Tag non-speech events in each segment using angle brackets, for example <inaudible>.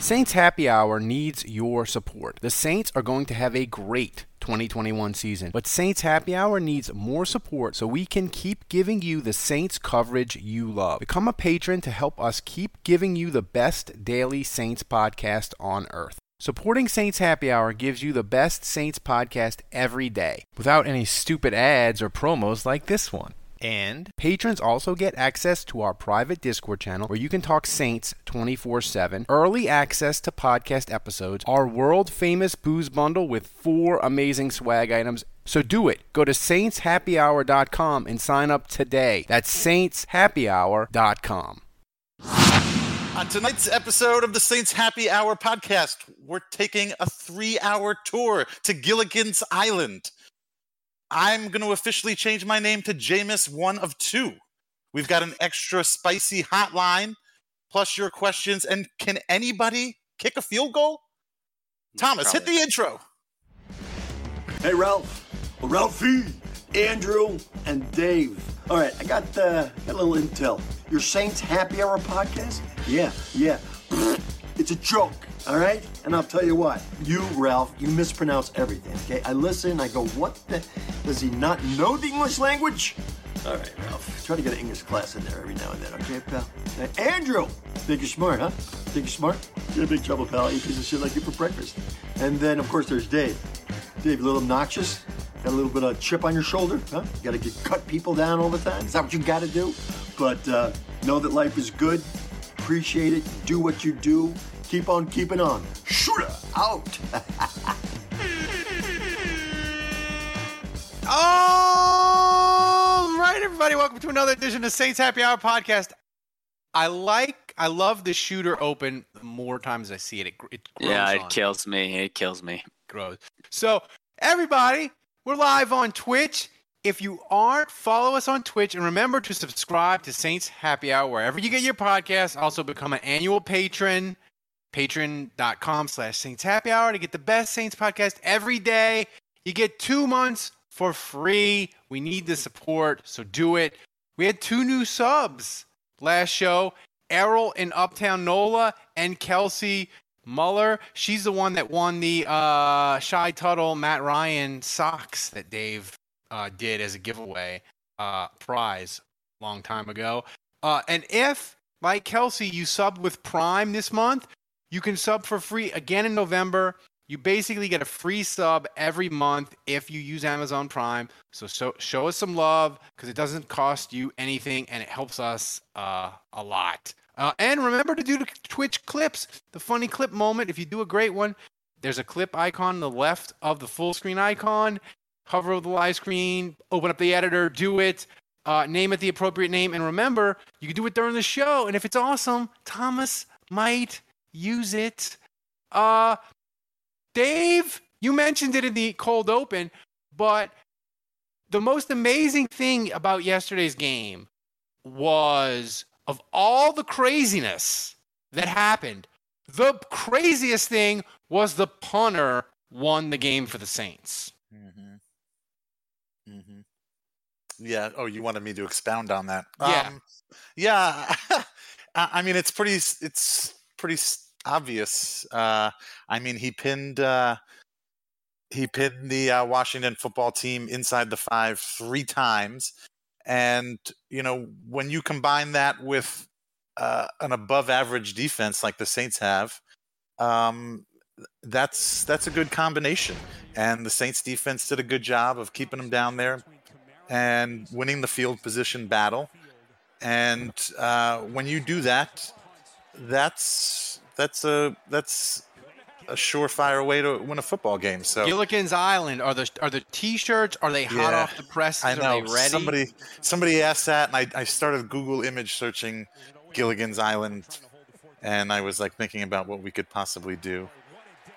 Saints Happy Hour needs your support. The Saints are going to have a great 2021 season, but Saints Happy Hour needs more support so we can keep giving you the Saints coverage you love. Become a patron to help us keep giving you the best daily Saints podcast on earth. Supporting Saints Happy Hour gives you the best Saints podcast every day without any stupid ads or promos like this one. And patrons also get access to our private Discord channel where you can talk Saints 24 7, early access to podcast episodes, our world famous booze bundle with four amazing swag items. So do it. Go to saintshappyhour.com and sign up today. That's saintshappyhour.com. On tonight's episode of the Saints Happy Hour podcast, we're taking a three hour tour to Gilligan's Island. I'm going to officially change my name to Jameis one of two. We've got an extra spicy hotline, plus your questions. And can anybody kick a field goal? Thomas, hit the intro. Hey, Ralph. Ralphie, Andrew, and Dave. All right, I got, uh, got a little intel. Your Saints Happy Hour podcast? Yeah, yeah. It's a joke, all right? And I'll tell you what, you, Ralph, you mispronounce everything, okay? I listen, I go, what the? Does he not know the English language? All right, Ralph, try to get an English class in there every now and then, okay, pal? Hey, Andrew! Think you're smart, huh? Think you're smart? You're in big trouble, pal. Eat piece of shit like you for breakfast. And then, of course, there's Dave. Dave, a little obnoxious? Got a little bit of chip on your shoulder, huh? You gotta get, cut people down all the time? Is that what you gotta do? But uh, know that life is good. Appreciate it. Do what you do. Keep on keeping on. Shooter out. <laughs> All right, everybody, welcome to another edition of Saints Happy Hour podcast. I like, I love the shooter open. The more times I see it, it, it grows Yeah, on it kills me. It kills me. grows. So, everybody, we're live on Twitch. If you aren't, follow us on Twitch and remember to subscribe to Saints Happy Hour wherever you get your podcasts. Also, become an annual patron. Patreon.com slash Saints Happy Hour to get the best Saints podcast every day. You get two months for free. We need the support, so do it. We had two new subs last show Errol in Uptown Nola and Kelsey Muller. She's the one that won the uh, Shy Tuttle Matt Ryan socks that Dave uh, did as a giveaway uh, prize a long time ago. Uh, and if, like Kelsey, you subbed with Prime this month, you can sub for free again in November. You basically get a free sub every month if you use Amazon Prime. So, so show us some love because it doesn't cost you anything and it helps us uh, a lot. Uh, and remember to do the Twitch clips, the funny clip moment. If you do a great one, there's a clip icon on the left of the full screen icon. Hover over the live screen, open up the editor, do it, uh, name it the appropriate name, and remember, you can do it during the show. And if it's awesome, Thomas might use it. Uh, Dave, you mentioned it in the cold open, but the most amazing thing about yesterday's game was of all the craziness that happened, the craziest thing was the punter won the game for the Saints. Mm-hmm. Mm-hmm. Yeah. Oh, you wanted me to expound on that? Yeah. Um, yeah. <laughs> I I mean, it's pretty. It's pretty obvious. Uh, I mean, he pinned. Uh, he pinned the uh, Washington football team inside the five three times, and you know when you combine that with uh, an above-average defense like the Saints have, um, that's that's a good combination. And the Saints defense did a good job of keeping them down there and winning the field position battle. And uh, when you do that, that's that's a that's a surefire way to win a football game. So Gilligan's Island are the are the t-shirts? Are they hot Yeah, off the press? I Are know they ready? somebody somebody asked that, and I, I started Google image searching Gilligan's Island, and I was like thinking about what we could possibly do.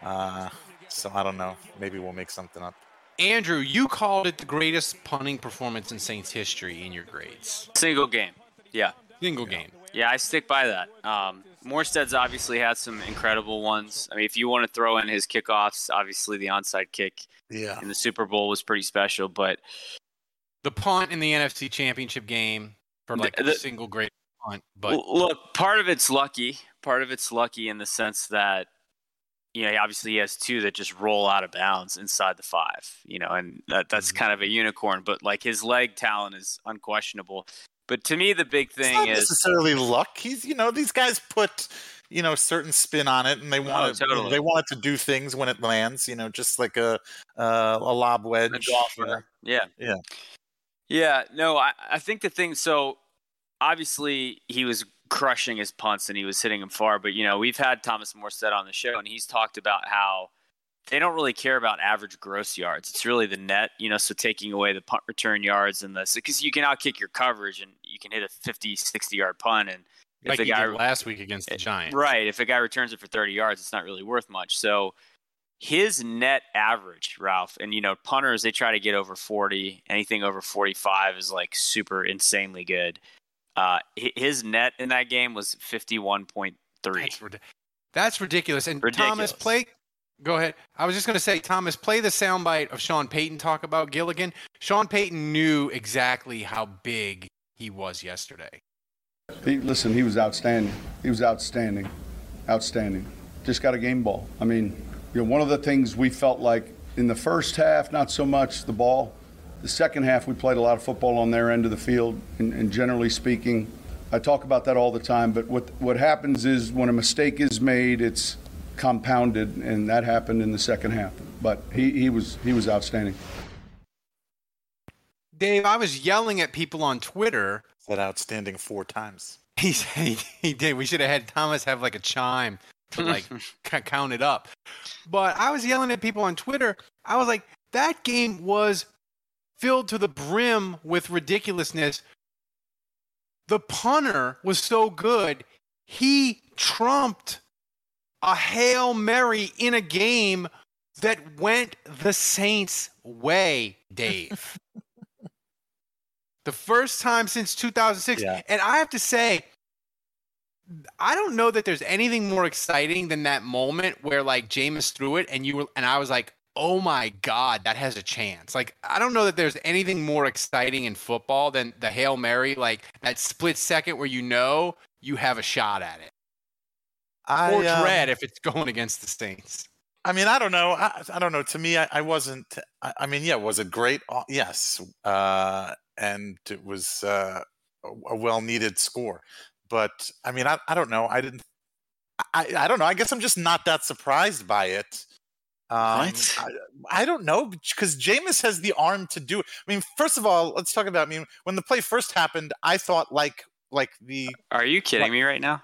Uh, So I don't know. Maybe we'll make something up. Andrew, you called it the greatest punting performance in Saints history in your grades. Single game. Yeah. Single game. Yeah, I stick by that. Um, Morstead's obviously had some incredible ones. I mean, if you want to throw in his kickoffs, obviously the onside kick Yeah. in the Super Bowl was pretty special. But The punt in the NFC Championship game for like The- a single great punt, but look, part of it's lucky. Part of it's lucky in the sense that, you know, obviously he has two that just roll out of bounds inside the five, you know, and that, that's Mm-hmm. kind of a unicorn. But like his leg talent is unquestionable. But to me, the big It's thing not is necessarily luck. He's, you know, these guys put, you know, certain spin on it, and they want it, totally. they want it to do things when it lands. You know, just like a uh, a lob wedge. a golfer. Yeah. Yeah. Yeah. No, I, I think the thing, so obviously he was crushing his punts and he was hitting them far, but, you know, we've had Thomas Morstead on the show and he's talked about how they don't really care about average gross yards. It's really the net, you know, so taking away the punt return yards and the, because you can outkick your coverage and you can hit a 50, 60 yard punt. And if like the guy, did last week against the Giants. Right. If a guy returns it for 30 yards, it's not really worth much. So his net average, Ralph, and you know, punters, they try to get over 40. Anything over 45 is like super insanely good. Uh, his net in that game was 51.3. That's, rid- that's ridiculous. And Ridiculous. Thomas, play. Go ahead. I was just going to say, Thomas, play the soundbite of Sean Payton talk about Gilligan. Sean Payton knew exactly how big he was yesterday. He, listen, he was outstanding. He was outstanding, outstanding. Just got a game ball. I mean, you know, one of the things we felt like in the first half, not so much the ball. The second half, we played a lot of football on their end of the field, and, and generally speaking, I talk about that all the time. But what what happens is when a mistake is made, it's compounded, and that happened in the second half. But he, he was he was outstanding. Dave, I was yelling at people on Twitter. Said outstanding four times. He he, he did. We should have had Thomas have like a chime to like <laughs> <laughs> count it up. But I was yelling at people on Twitter. I was like, that game was filled to the brim with ridiculousness. The punter was so good, he trumped a Hail Mary in a game that went the Saints' way, Dave. <laughs> the first time since 2006. Yeah. And I have to say, I don't know that there's anything more exciting than that moment where like Jameis threw it and you were and I was like, oh my God, that has a chance. Like I don't know that there's anything more exciting in football than the Hail Mary, like that split second where you know you have a shot at it. I, or um, dread if it's going against the Saints. I mean, I don't know. I, I don't know. To me, I, I wasn't. I, I mean, yeah, was it great? Uh, Yes, uh, and it was uh, a, a well-needed score. But I mean, I, I don't know. I didn't. I, I don't know. I guess I'm just not that surprised by it. Um, What? I, I don't know because Jameis has the arm to do it. I mean, first of all, let's talk about. I mean, when the play first happened, I thought like like the Are you kidding me right now?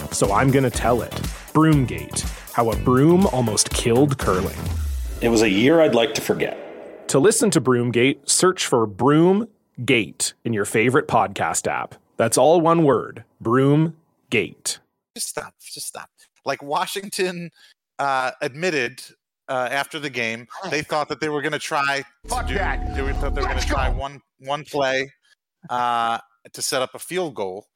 so I'm going to tell it. Broomgate How a Broom Almost Killed Curling. It was a year I'd like to forget. To listen to Broomgate, search for Broomgate in your favorite podcast app. That's all one word Broomgate. just stop just stop like washington uh, admitted uh, after the game they thought that they were going to try. Fuck do, that. They thought they were going to try one one play uh, to set up a field goal.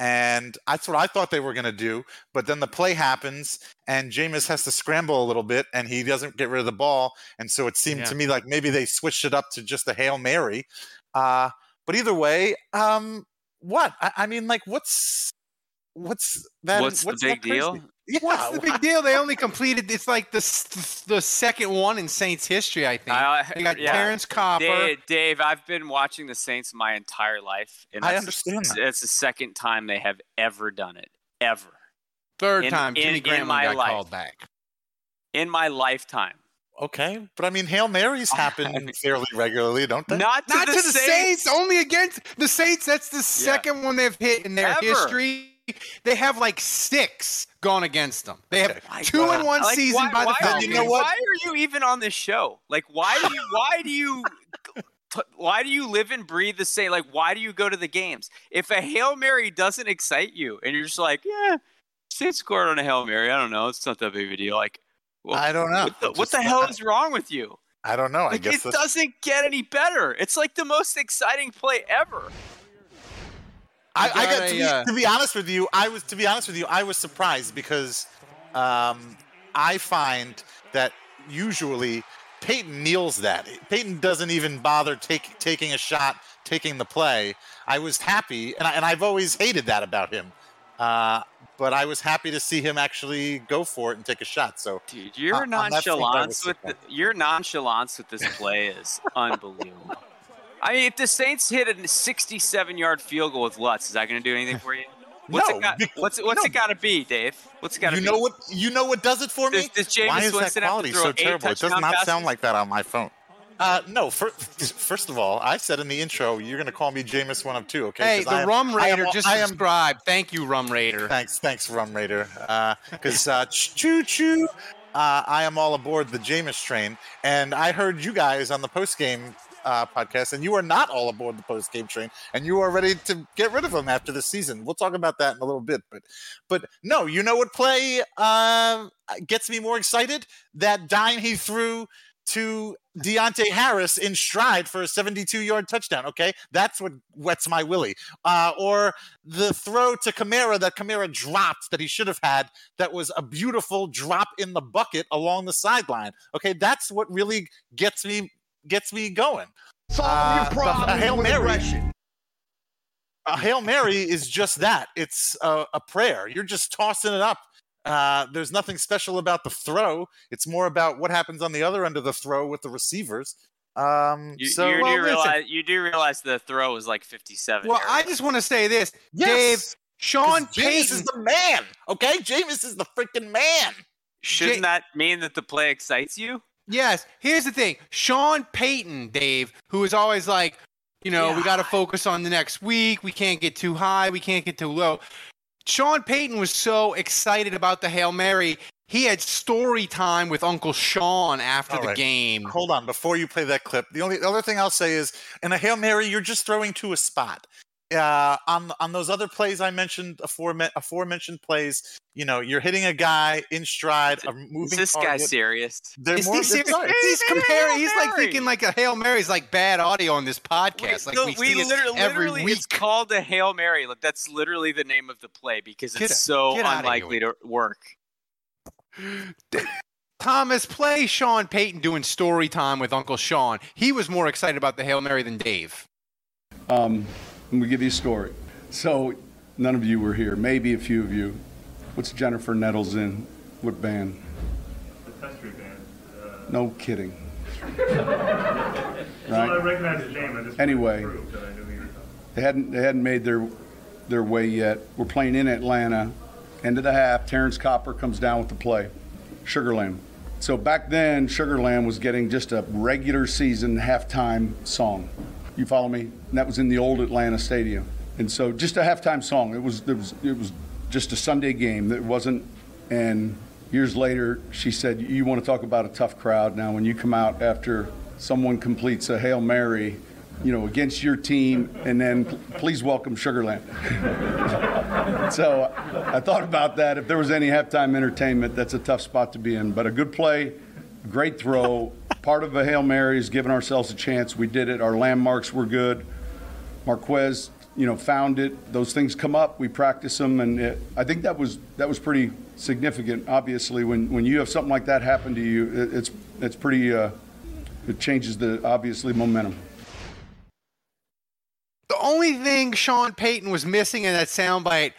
And that's what I thought they were going to do. But then the play happens, and Jameis has to scramble a little bit, and he doesn't get rid of the ball. And so it seemed Yeah. to me like maybe they switched it up to just a Hail Mary. Uh, but either way, um, what? I, I mean, like, what's what's that? What's the big deal? Yeah, What's the big deal? They only completed. It's like the the second one in Saints history. I think I- they got yeah. Terrance Copper. Dave, Dave, I've been watching the Saints my entire life, and I that's- understand that. It's the second time they have ever done it, ever Third in- time in- Jimmy in Graham my got life. called back. in my lifetime. Okay, but I mean, Hail Marys happen <laughs> fairly regularly, don't they? Not to Not the to the Saints. Saints. Only against the Saints. That's the second one they've hit in their Ever. history. They have like six gone against them. They have Okay. two in one Like, season why, by the why, are Falcons. you, You know what? why are you even on this show? Like, why do you? Why do you? t- Why do you live and breathe the same? Like, why do you go to the games? If a hail mary doesn't excite you, and you're just like, yeah, Saints scored on a hail mary. I don't know. It's not that big of a deal. Like, well, I don't know. What the, what the hell is wrong with you? I don't know. I Like, guess it that's- doesn't get any better. It's like the most exciting play ever. I, You I got got to, a, be, uh, to be honest with you. I was to be honest with you. I was surprised because um, I find that usually Payton kneels that. Payton doesn't even bother take, taking a shot, taking the play. I was happy, and, I, and I've always hated that about him. Uh, but I was happy to see him actually go for it and take a shot. So, Dude, your on that front, I was nonchalance with the, your nonchalance with this play is <laughs> unbelievable. I mean, if the Saints hit a 67-yard field goal with Lutz, is that going to do anything for you? What's No, it got? What's it, what's no. it got to be, Dave? What's it got to you be? know what? You know what does it for me? Does- does Why is that Winston have quality so terrible? It does not passes? sound like that on my phone. Uh, no, fir- first of all, I said in the intro, you're going to call me Jameis one of two, okay? Hey, 'Cause I the am- Rum I am- Raider just I am, subscribed. Thank you, Rum Raider. Thanks, thanks, Rum Raider. Because uh, choo choo, uh, I am all aboard the Jameis train, and I heard you guys on the post game uh, podcast, and you are not all aboard the post game train, and you are ready to get rid of him after the season. We'll talk about that in a little bit, but but no, you know what play uh, gets me more excited? That dime he threw to Deonte Harris in stride for a 72 yard touchdown. Okay. That's what wets my willy. Uh, or the throw to Kamara that Kamara dropped that he should have had that was a beautiful drop in the bucket along the sideline. Okay. That's what really gets me gets me going. Solve Uh, your the- problem a Hail with Mary. aggression. A Hail Mary is just that. It's a, a prayer. You're just tossing it up. Uh, there's nothing special about the throw. It's more about what happens on the other end of the throw with the receivers. Um, You, so you well, do realize you do realize the throw was like 57. Well, yards. I just want to say this, Yes, Dave. Sean 'cause Jameis Payton. is the man. Okay, James is the freaking man. shouldn't Jay- that mean that the play excites you? Yes. Here's the thing. Sean Payton, Dave, who is always like, you know, we got to focus on the next week. We can't get too high. We can't get too low. Sean Payton was so excited about the Hail Mary. He had story time with Uncle Sean after All the right. game. Hold on, before you play that clip, the only the other thing I'll say is, in a hail mary, you're just throwing to a spot. Uh, on on those other plays I mentioned, afore aforementioned plays, you know, you're hitting a guy in stride, a moving Is this guy serious? They're Is more, he serious? all right. He's comparing. He's like thinking like a Hail Mary is like bad audio on this podcast. like no, we, see it literally, every literally week. it's called a hail mary. Like that's literally the name of the play because it's it- so get unlikely to work. <gasps> Thomas, play Sean Payton doing story time with Uncle Sean. He was more excited about the Hail Mary than Dave. Um, let me give you a story. So, none of you were here, maybe a few of you. What's Jennifer Nettles in? What band? The country band. Uh, No kidding. <laughs> Well, I recognize the name. I just Anyway. wanted to prove that I knew who you were talking They hadn't they hadn't made their their way yet. We're playing in Atlanta. End of the half, Terrance Copper comes down with the play. Sugarland. So back then, Sugarland was getting just a regular season halftime song. You follow me? And that was in the old Atlanta Stadium. And so just a halftime song. It was it was it was just a Sunday game. that wasn't and years later she said, You want to talk about a tough crowd. Now when you come out after someone completes a Hail Mary, you know, against your team, and then please welcome Sugarland. <laughs> so I thought about that. If there was any halftime entertainment, that's a tough spot to be in. But a good play, great throw, part of a Hail Mary is giving ourselves a chance. We did it. Our landmarks were good. Marquez, you know, found it. Those things come up. We practice them, and it, I think that was that was pretty significant. Obviously, when when you have something like that happen to you, it, it's it's pretty. Uh, it changes the obviously momentum. The only thing Sean Payton was missing in that soundbite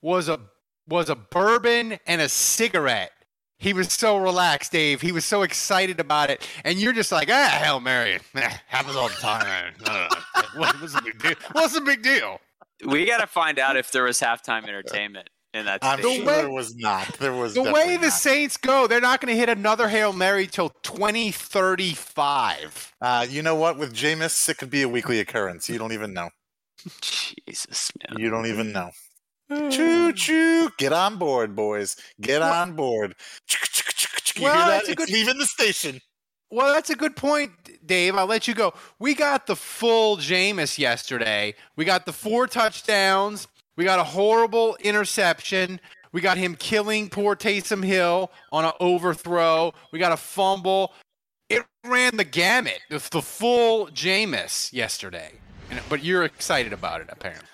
was a was a bourbon and a cigarette. He was so relaxed, Dave. He was so excited about it, and you're just like, ah, Hail Mary, eh, happens all the time. <laughs> What's the big deal? What's the big deal? We got to find out if there was halftime entertainment in that. I'm station. sure there was not. There was The way the not. Saints go, they're not going to hit another Hail Mary till 2035. Uh, you know what? With Jameis, it could be a weekly occurrence. You don't even know. Jesus, man. You don't even know. Choo choo! <laughs> Get on board, boys. Get on board. You Well, hear that? It's good- leaving the station. Well, that's a good point, Dave. I'll let you go. We got the full Jameis yesterday. We got the four touchdowns. We got a horrible interception. We got him killing poor Taysom Hill on an overthrow. We got a fumble. It ran the gamut. The, the full Jameis yesterday. But you're excited about it, apparently.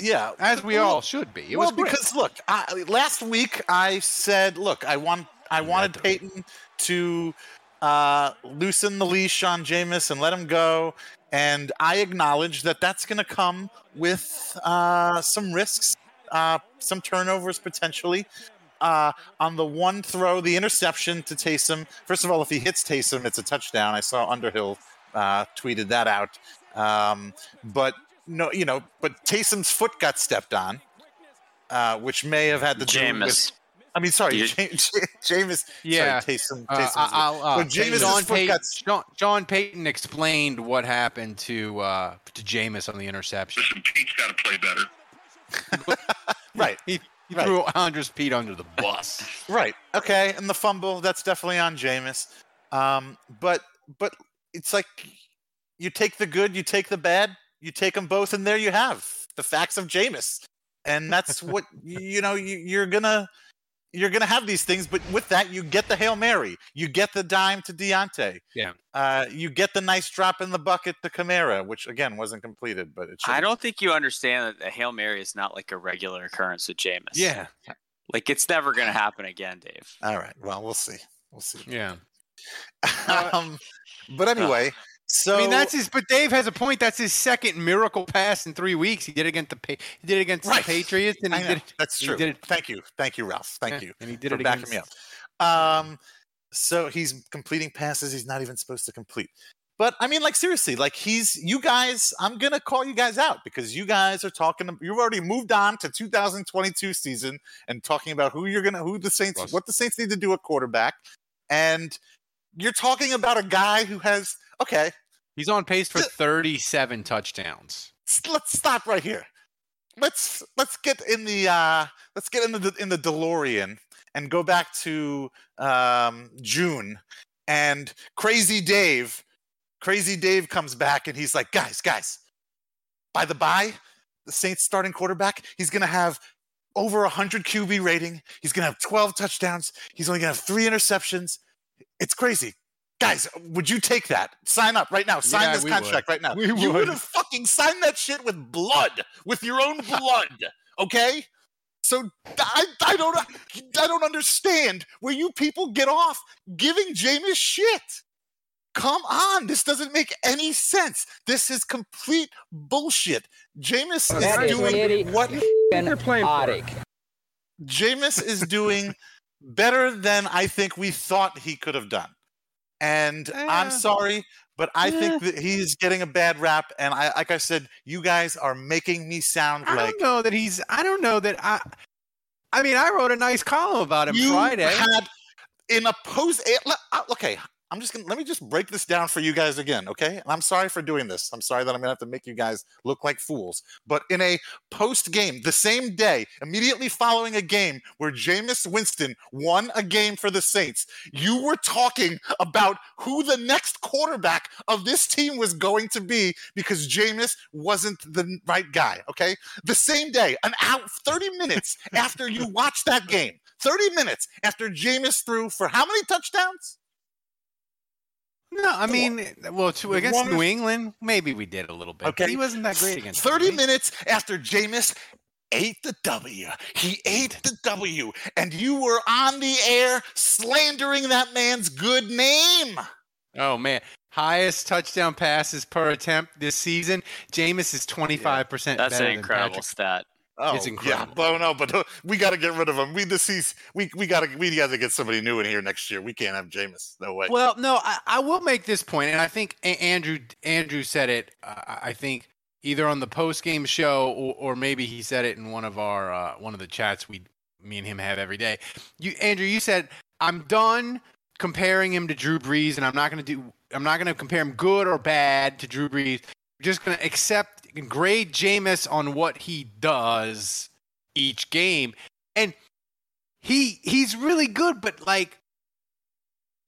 Yeah, As we all should be. It well, because look, I, last week I said, look, I want, I wanted Payton to uh, loosen the leash on Jameis and let him go, and I acknowledge that that's going to come with uh, some risks, uh, some turnovers potentially. Uh, on the one throw, the interception to Taysom. First of all, if he hits Taysom, it's a touchdown. I saw Underhill uh, tweeted that out. Um, but no, you know, but Taysom's foot got stepped on, uh, which may have had to do with. Jameis. I mean, sorry, You- James. <laughs> Jameis. Yeah. sorry, Taysom. Uh, Taysom's I- I'll, uh, but Jameis' John, foot Payton, got John, John Payton explained what happened to uh, to Jameis on the interception. Pete's got to play better. <laughs> right. He, he Right. threw Andres Pete under the bus. Right. Okay. And the fumble, that's definitely on Jameis. Um, but but it's like you take the good, you take the bad, you take them both, and there you have the facts of Jameis. And that's <laughs> what you know. You, you're gonna you're gonna have these things, but with that, you get the hail mary, you get the dime to Deonte, Yeah. uh, you get the nice drop in the bucket to Kamara, which again wasn't completed, but it should. I don't think you understand that the hail mary is not like a regular occurrence with Jameis. Yeah. like it's never going to happen again, Dave. All right. Well, we'll see. We'll see. Yeah. <laughs> um, but anyway, so I mean, that's his. But Dave has a point. That's his second miracle pass in three weeks. He did it against the he did it against Right. the Patriots, and he did. it- That's true. did it- Thank you. Thank you, Ralph. Thank Yeah, you and he did for it backing me up. Um, so he's completing passes he's not even supposed to complete. But I mean, like seriously, like he's you guys. I'm gonna call you guys out because you guys are talking. You've already moved on to 2022 season and talking about who you're gonna, who the Saints, what the Saints need to do at quarterback, and you're talking about a guy who has okay. He's on pace for 37 touchdowns. let's stop right here. Let's let's get in the uh, let's get in the in the DeLorean and go back to um, June and Crazy Dave. Crazy Dave comes back and he's like, guys, guys. By the by, the Saints starting quarterback, he's gonna have over 100 QB rating. He's gonna have 12 touchdowns. He's only gonna have three interceptions. It's crazy. Guys, would you take that? Sign up right now. Sign Yeah, this we would. contract right now. We you would. would have fucking signed that shit with blood, with your own <laughs> blood. Okay? So I, I don't I don't understand where you people get off giving Jameis shit. Come on, this doesn't make any sense. This is complete bullshit. Jameis That is is doing really what Idiotic. Jameis is doing better than I think we thought he could have done. And I'm Eh. sorry, but I think that he's getting a bad rap. And I, like I said, you guys are making me sound I like I don't know that he's. I don't know that I. I mean, I wrote a nice column about him you Friday. had in a post. eh, uh, Okay, I'm just gonna let me just break this down for you guys again, okay? And I'm sorry for doing this. I'm sorry that I'm gonna have to make you guys look like fools. But in a post game, the same day, immediately following a game where Jameis Winston won a game for the Saints, you were talking about who the next quarterback of this team was going to be because Jameis wasn't the right guy, okay? The same day, an hour, 30 minutes after you <laughs> watched that game, 30 minutes after Jameis threw for how many touchdowns? No, I mean, well, to, against New England, maybe we did a little bit. Okay. He wasn't that great against 30 them. minutes after Jameis ate the W. He ate the W, and you were on the air slandering that man's good name. Oh, man. Highest touchdown passes per attempt this season. Jameis is 25% That's better an incredible Patrick. stat. Oh, It's incredible. Yeah, but no, but uh, we got to get rid of him. We this season, we we got to we got to get somebody new in here next year. We can't have Jameis. No way. Well, no, I, I will make this point, and I think Andrew Andrew said it. Uh, I think either on the post game show or, or maybe he said it in one of our uh, one of the chats we me and him have every day. You Andrew, you said I'm done comparing him to Drew Brees, and I'm not going to do. I'm not going to compare him good or bad to Drew Brees. I'm just going to accept grade Jameis on what he does each game, and he he's really good, but like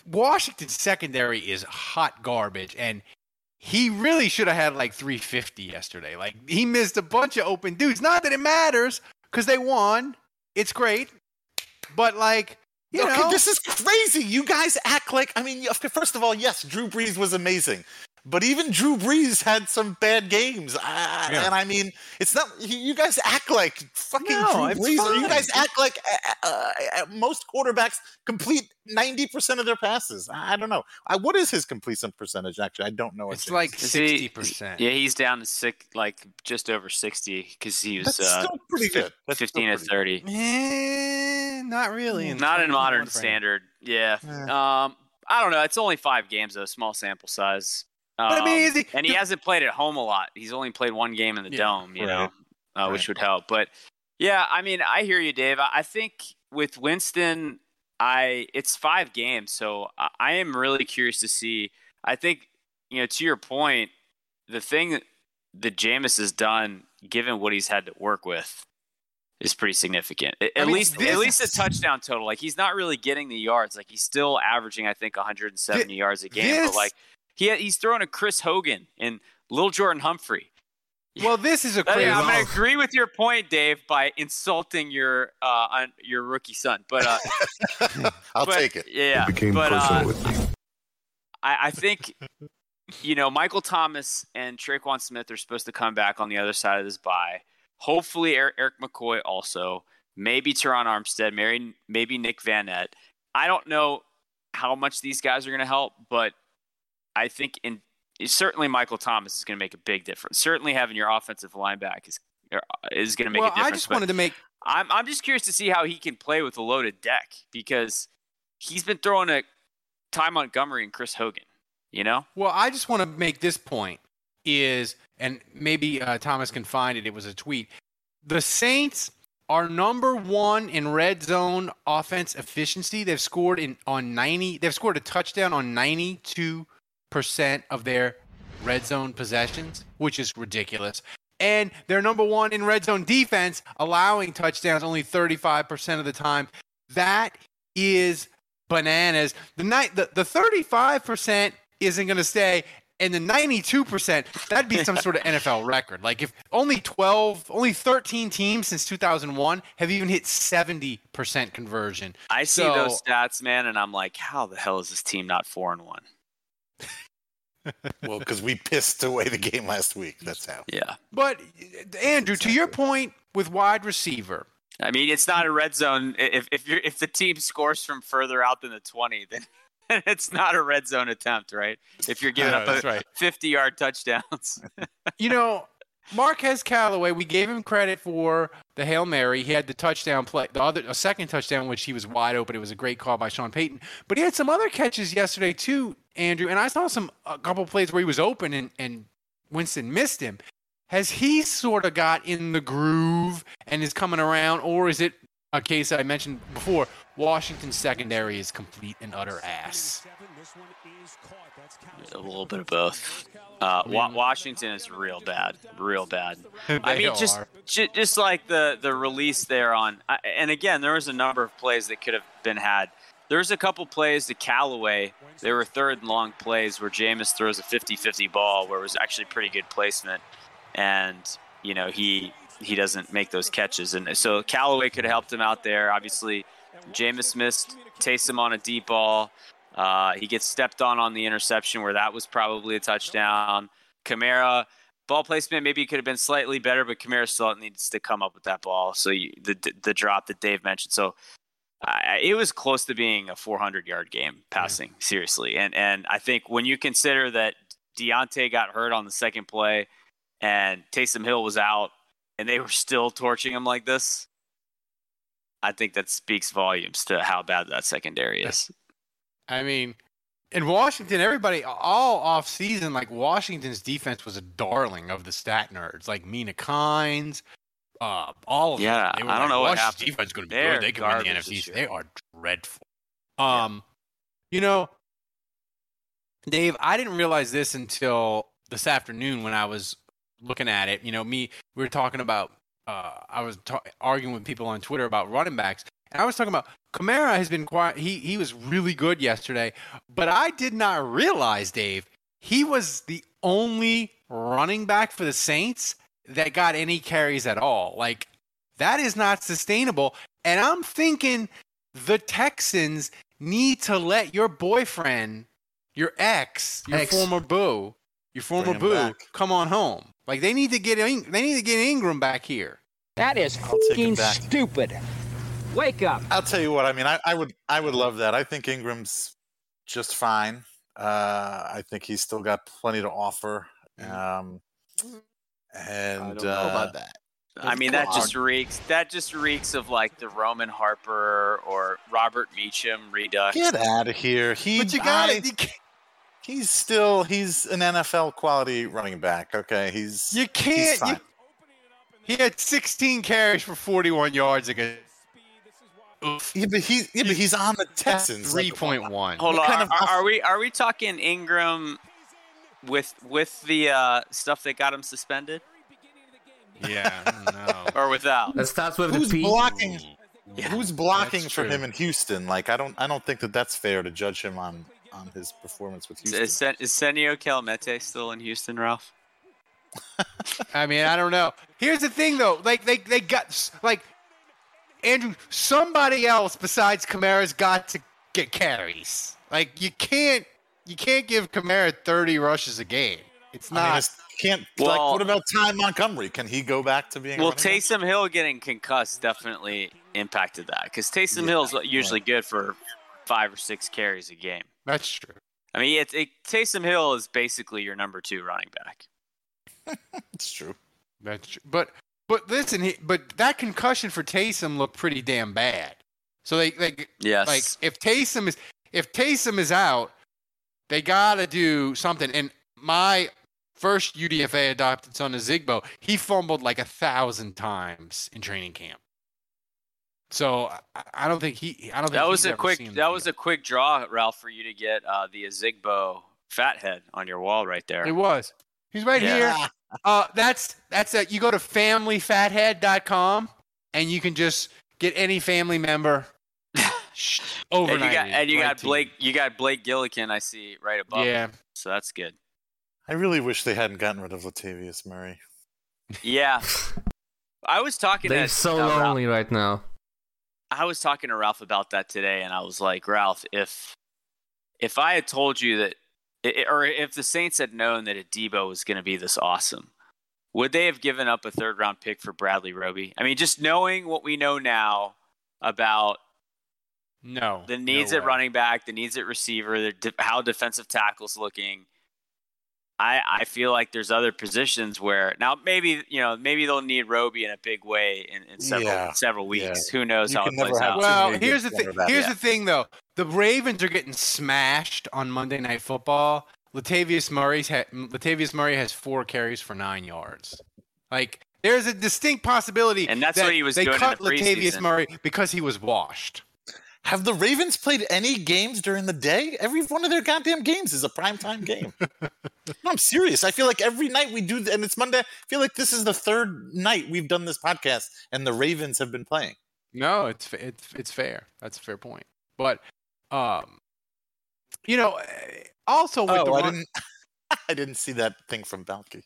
Washington's secondary is hot garbage, and he really should have had like 350 yesterday. Like he missed a bunch of open dudes. Not that it matters because they won. It's great, but like you okay, know, this is crazy. You guys act like I mean, first of all, yes, Drew Brees was amazing. But even Drew Brees had some bad games, uh, Yeah. and I mean, it's not. You you guys act like fucking No, Drew Brees. or You guys act like uh, uh, uh, most quarterbacks complete ninety percent of their passes. I I don't know. I, what is his completion percentage? Actually, I don't know. it's like is. Is 60 percent. Yeah, he's down to six, like just over sixty because he was That's uh, still pretty good. That's still fifteen to pretty thirty. Eh, not really. in Not in modern frame. standard. Yeah. Um, I don't know. It's only five games though, small sample size. But I mean, Um, is he- and he hasn't played at home a lot. He's only played one game in the Yeah, dome, you right. know, uh, which would help. But yeah, I mean, I hear you, Dave. I, I think with Winston, I it's five games, so I, I am really curious to see. I think you know, to your point, the thing that, that Jameis has done, given what he's had to work with, is pretty significant. At, I at mean, least, this at least a touchdown total. Like he's not really getting the yards. Like he's still averaging, I think, 170 yards a game. this- But like he he's throwing a Chris Hogan and Lil Jordan Humphrey. <laughs> Well, this is a <laughs> crazy. yeah, I'm going to agree with your point, Dave, by insulting your uh, on your rookie son. But uh, <laughs> I'll but- take it. Yeah, became but, personal uh, with me. I, I think you know Michael Thomas and Tre'Quan Smith are supposed to come back on the other side of this bye. Hopefully, Erik, Erik McCoy also. Maybe Terron Armstead. Maybe maybe Nick Vannett. I don't know how much these guys are going to help, but I think in certainly Michael Thomas is going to make a big difference. Certainly, having your offensive line back is is going to make well, a difference. I just wanted to make I'm I'm just curious to see how he can play with a loaded deck because he's been throwing a Ty Montgomery and Chris Hogan. You know, Well, I just want to make this point is, and maybe uh, Thomas can find it. It was a tweet. The Saints are number one in red zone offense efficiency. They've scored in on ninety. They've scored a touchdown on ninety-two percent of their red zone possessions, which is ridiculous. And they're number one in red zone defense, allowing touchdowns only thirty-five percent of the time. That is bananas. The night the, the 35% isn't going to stay and the 92% that'd be some sort of <laughs> NFL record. Like if only 12, only 13 teams since 2001 have even hit 70% conversion. I see So- those stats, man, and I'm like, how the hell is this team not four and one? Well, because we pissed away the game last week. That's how. Yeah, But Andrew, to your point with wide receiver, I mean, it's not a red zone. If if you're if the team scores from further out than the 20, <laughs> then it's not a red zone attempt, right? If you're giving know, up that's a right. 50 yard touchdowns. you know, Marquez Callaway, we gave him credit for the Hail Mary. He had the touchdown play, the other a second touchdown, which he was wide open. It was a great call by Sean Payton. But he had some other catches yesterday too, Andrew. And I saw some a couple plays where he was open and, and Winston missed him. Has he sort of got in the groove and is coming around, or is it a case I mentioned before. Washington's secondary is complete and utter ass. A little bit of both. Uh, Wa- Washington is real bad, real bad. <laughs> I mean, just just like the the release there on, I- and again, there was a number of plays that could have been had. There's a couple plays to Callaway. They were third and long plays where Jameis throws a 50-50 ball, where it was actually pretty good placement, and you know he he doesn't make those catches, and so Callaway could have helped him out there. Obviously, Jameis missed Taysom on a deep ball. Uh, he gets stepped on on the interception where that was probably a touchdown. Kamara ball placement maybe could have been slightly better, but Kamara still needs to come up with that ball. So you, the the drop that Dave mentioned. So uh, it was close to being a 400 yard game passing seriously. And and I think when you consider that Deonte got hurt on the second play and Taysom Hill was out and they were still torching him like this. I think that speaks volumes to how bad that secondary is. I mean, in Washington, everybody all off season, like Washington's defense was a darling of the stat nerds, like Mina Kimes, uh, all of Yeah, them. Were I don't like, know what Washington's happened. defense is going to be They're good. They can win the NFC. They are dreadful. Um, you know, Dave, I didn't realize this until this afternoon when I was looking at it. You know, me, we were talking about. Uh, I was ta- arguing with people on Twitter about running backs, and I was talking about Kamara has been quiet. He he was really good yesterday, but I did not realize, Dave, he was the only running back for the Saints that got any carries at all. Like that is not sustainable. And I'm thinking the Texans need to let your boyfriend, your ex, your Ex. former boo, your former boo, back. come on home. Like they need to get In- they need to get Ingram back here. That is I'll take him fucking stupid. Wake up. I'll tell you what. I mean, I, I would I would love that. I think Ingram's just fine. Uh, I think he's still got plenty to offer. Um, and I don't know uh, about that. I mean, that just reeks. That just reeks of like the Roman Harper or Robert Meacham redux. get out of here. He, But you got I- it. You can't, He's still he's an NFL quality running back. Okay, he's you can't fine. you, he had 16 carries for 41 yards against Yeah, but he yeah, but he's on the Texans. 3.1. Hold What on. kind of are, are we are we talking Ingram with with the uh, stuff that got him suspended Yeah, no. or without? That starts with Who's the P. blocking? Yeah, who's blocking for true. him in Houston? Like I don't I don't think that that's fair to judge him on on his performance with Houston. Is, Sen- is Senio Kelemete still in Houston, Ralph? <laughs> I mean, I don't know. Here's the thing, though. Like they they got like Andrew. Somebody else besides Kamara's got to get carries. Like you can't you can't give Kamara 30 rushes a game. It's I mean, not. it's- can't like Well- what about Ty Montgomery? Can he go back to being? a Well, running back? Taysom Hill getting concussed definitely impacted that because Taysom Yeah, Hill's usually good for five or six carries a game. That's true. I mean, it, it, Taysom Hill is basically your number two running back. <laughs> It's true. That's true. But but listen, he, but that concussion for Taysom looked pretty damn bad. So they like Yes. like if Taysom is if Taysom is out, they gotta do something. And my first UDFA adopted son is Zigbo. He fumbled like a thousand times in training camp. So I, I don't think he. I don't think that was a quick. seen the That was a quick draw, Ralph, for you to get uh, the Azigbo fathead on your wall right there. It was. He's right Yeah. here. <laughs> Uh, that's that's it. You go to familyfathead.com and you can just get any family member sh- <laughs> and overnight. you got and you right got Blake. You got Blake Gillikin. I see right above. Yeah. him. So that's good. I really wish they hadn't gotten rid of Latavius Murray. Yeah. <laughs> I was talking They're to so uh, Ralph- lonely right now. I was talking to Ralph about that today, and I was like, Ralph, if if I had told you that, i- or if the Saints had known that Adebo was going to be this awesome, would they have given up a third round pick for Bradley Roby? I mean, just knowing what we know now about No. the needs no at running back, the needs at receiver, de- how defensive tackles looking. I, I feel like there's other positions where now maybe you know maybe they'll need Roby in a big way in, in several Yeah, several weeks. yeah. Who knows You how it can plays out? Well, here's the thing. Here's Yeah. the thing, though. The Ravens are getting smashed on Monday Night Football. Latavius Murray's ha- Latavius Murray has four carries for nine yards. Like There's a distinct possibility, And that's that what he was they doing in cut the Latavius. Murray because he was washed. Have the Ravens played any games during the day? Every one of their goddamn games is a primetime game. no, I'm serious. I feel like every night we do, and it's Monday. I feel like this is the third night we've done this podcast, and the Ravens have been playing. No, it's it's it's fair. That's a fair point. But um, you know, eh, also with Oh, the I run- didn't. <laughs> I didn't see that thing from Balky.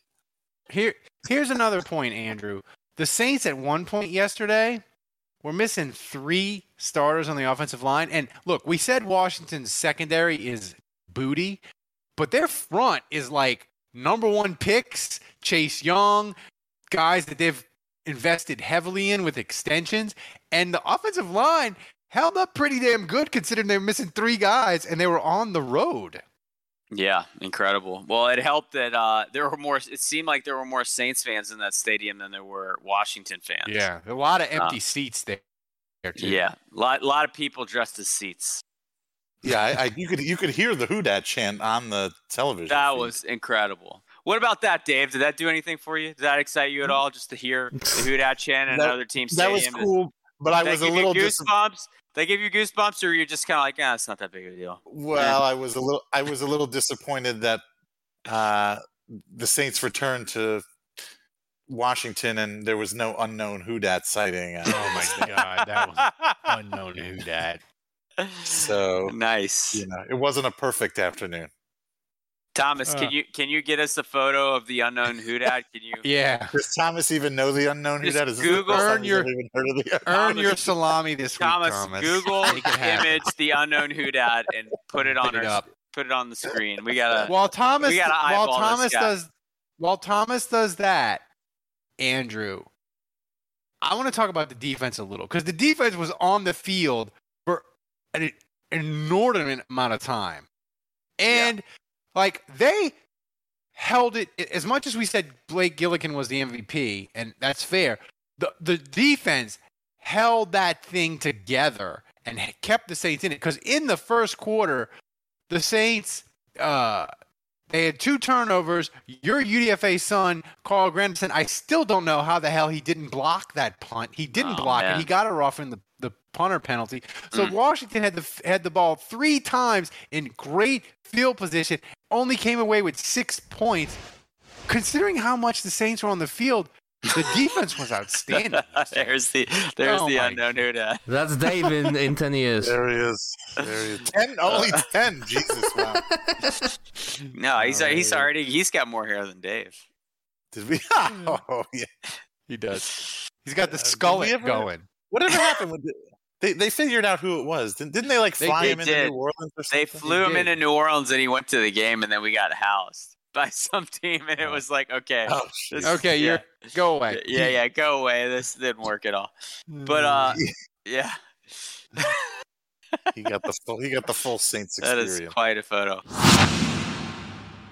here here's another point, Andrew. The Saints at one point yesterday were missing three starters on the offensive line, and look, we said Washington's secondary is booty, but their front is like number one picks, Chase Young, guys that they've invested heavily in with extensions, and the offensive line held up pretty damn good considering they were missing three guys and they were on the road. Yeah, incredible. Well, it helped that uh, there were more. It seemed like there were more Saints fans in that stadium than there were Washington fans. Yeah, a lot of empty Uh, seats there. too. Yeah, a lot, lot of people dressed as seats. Yeah, I, I, you could you could hear the Who Dat chant on the television. That feed. was incredible. What about that, Dave? Did that do anything for you? Did that excite you at all? Just to hear the Who Dat chant in That- another team that was cool, but I was a little you dis- goosebumps. They give you goosebumps, or you're just kind of like, ah, it's not that big of a deal. Well, I was a little I was a little disappointed that uh, the Saints returned to Washington and there was no unknown Who Dat sighting. Oh my god, that was unknown who that. so <laughs> nice. you know, it wasn't a perfect afternoon. Thomas, Uh. can you can you get us a photo of the unknown Who Dat? Can you? <laughs> Yeah. Does Thomas even know the unknown Who Just Dat? Is Google- the first time Earn your- ever even heard of the Earn your <laughs> salami this week, Thomas, Thomas. Google Make it happen. image the unknown Who Dat and put it on Put it our up. put it on the screen. We gotta. While Thomas, we gotta while Thomas does, while Thomas does that, Andrew, I want to talk about the defense a little because the defense was on the field for an inordinate amount of time, and like they held it as much as we said Blake Gillikin was the MVP, and that's fair. The the defense held that thing together and kept the Saints in it because in the first quarter, the Saints uh they had two turnovers. Your UDFA son, Carl Granderson, I still don't know how the hell he didn't block that punt. He didn't Oh, block it. He got it off in the, the punter penalty. So Mm. Washington had the had the ball three times in great field position, only came away with six points. Considering how much the Saints were on the field, the <laughs> defense was outstanding. <laughs> there's the there's Oh the my unknown Who Dat. <laughs> That's Dave in, in 10 years. There he is. There he is. Ten, only ten. Jesus, wow. No, he's he's already he's got more hair than Dave. Did we? Oh yeah. he does. He's got the Uh, skull going. Whatever happened with the, they? They figured out who it was. Didn't, didn't they like They- fly they him into. New Orleans or They something? flew him did. into New Orleans and he went to the game and then we got housed <laughs> by some team and it was like, okay, Oh, this- Okay, yeah, you're go away. <laughs> yeah, yeah, go away. This didn't work at all. But uh, yeah, <laughs> he got the full. He got the full Saints experience. is quite a photo.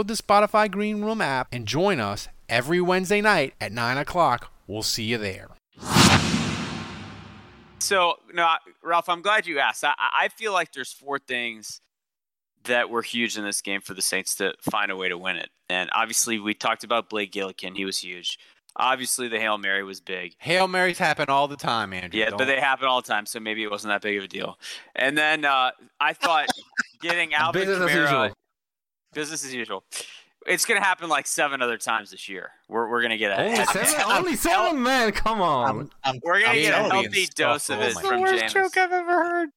the Spotify Green Room app and join us every Wednesday night at 9 o'clock. We'll see you there. So no, Ralph, I'm glad you asked. I, I feel like there's four things that were huge in this game for the Saints to find a way to win it. And obviously, we talked about Blake Gillikin; he was huge. Obviously, the hail mary was big. Hail Marys happen all the time, Andrew. Yeah, but Don't- they happen all the time, so maybe it wasn't that big of a deal. And then uh, I thought <laughs> getting Alvin Business as Kamara, usual. Business as usual. It's going to happen like seven other times this year. We're, we're going to get a Only seven? Only seven, man. Come on. I'm, we're going to get a telling you, healthy stuff. dose of Oh it my from joke I've ever heard.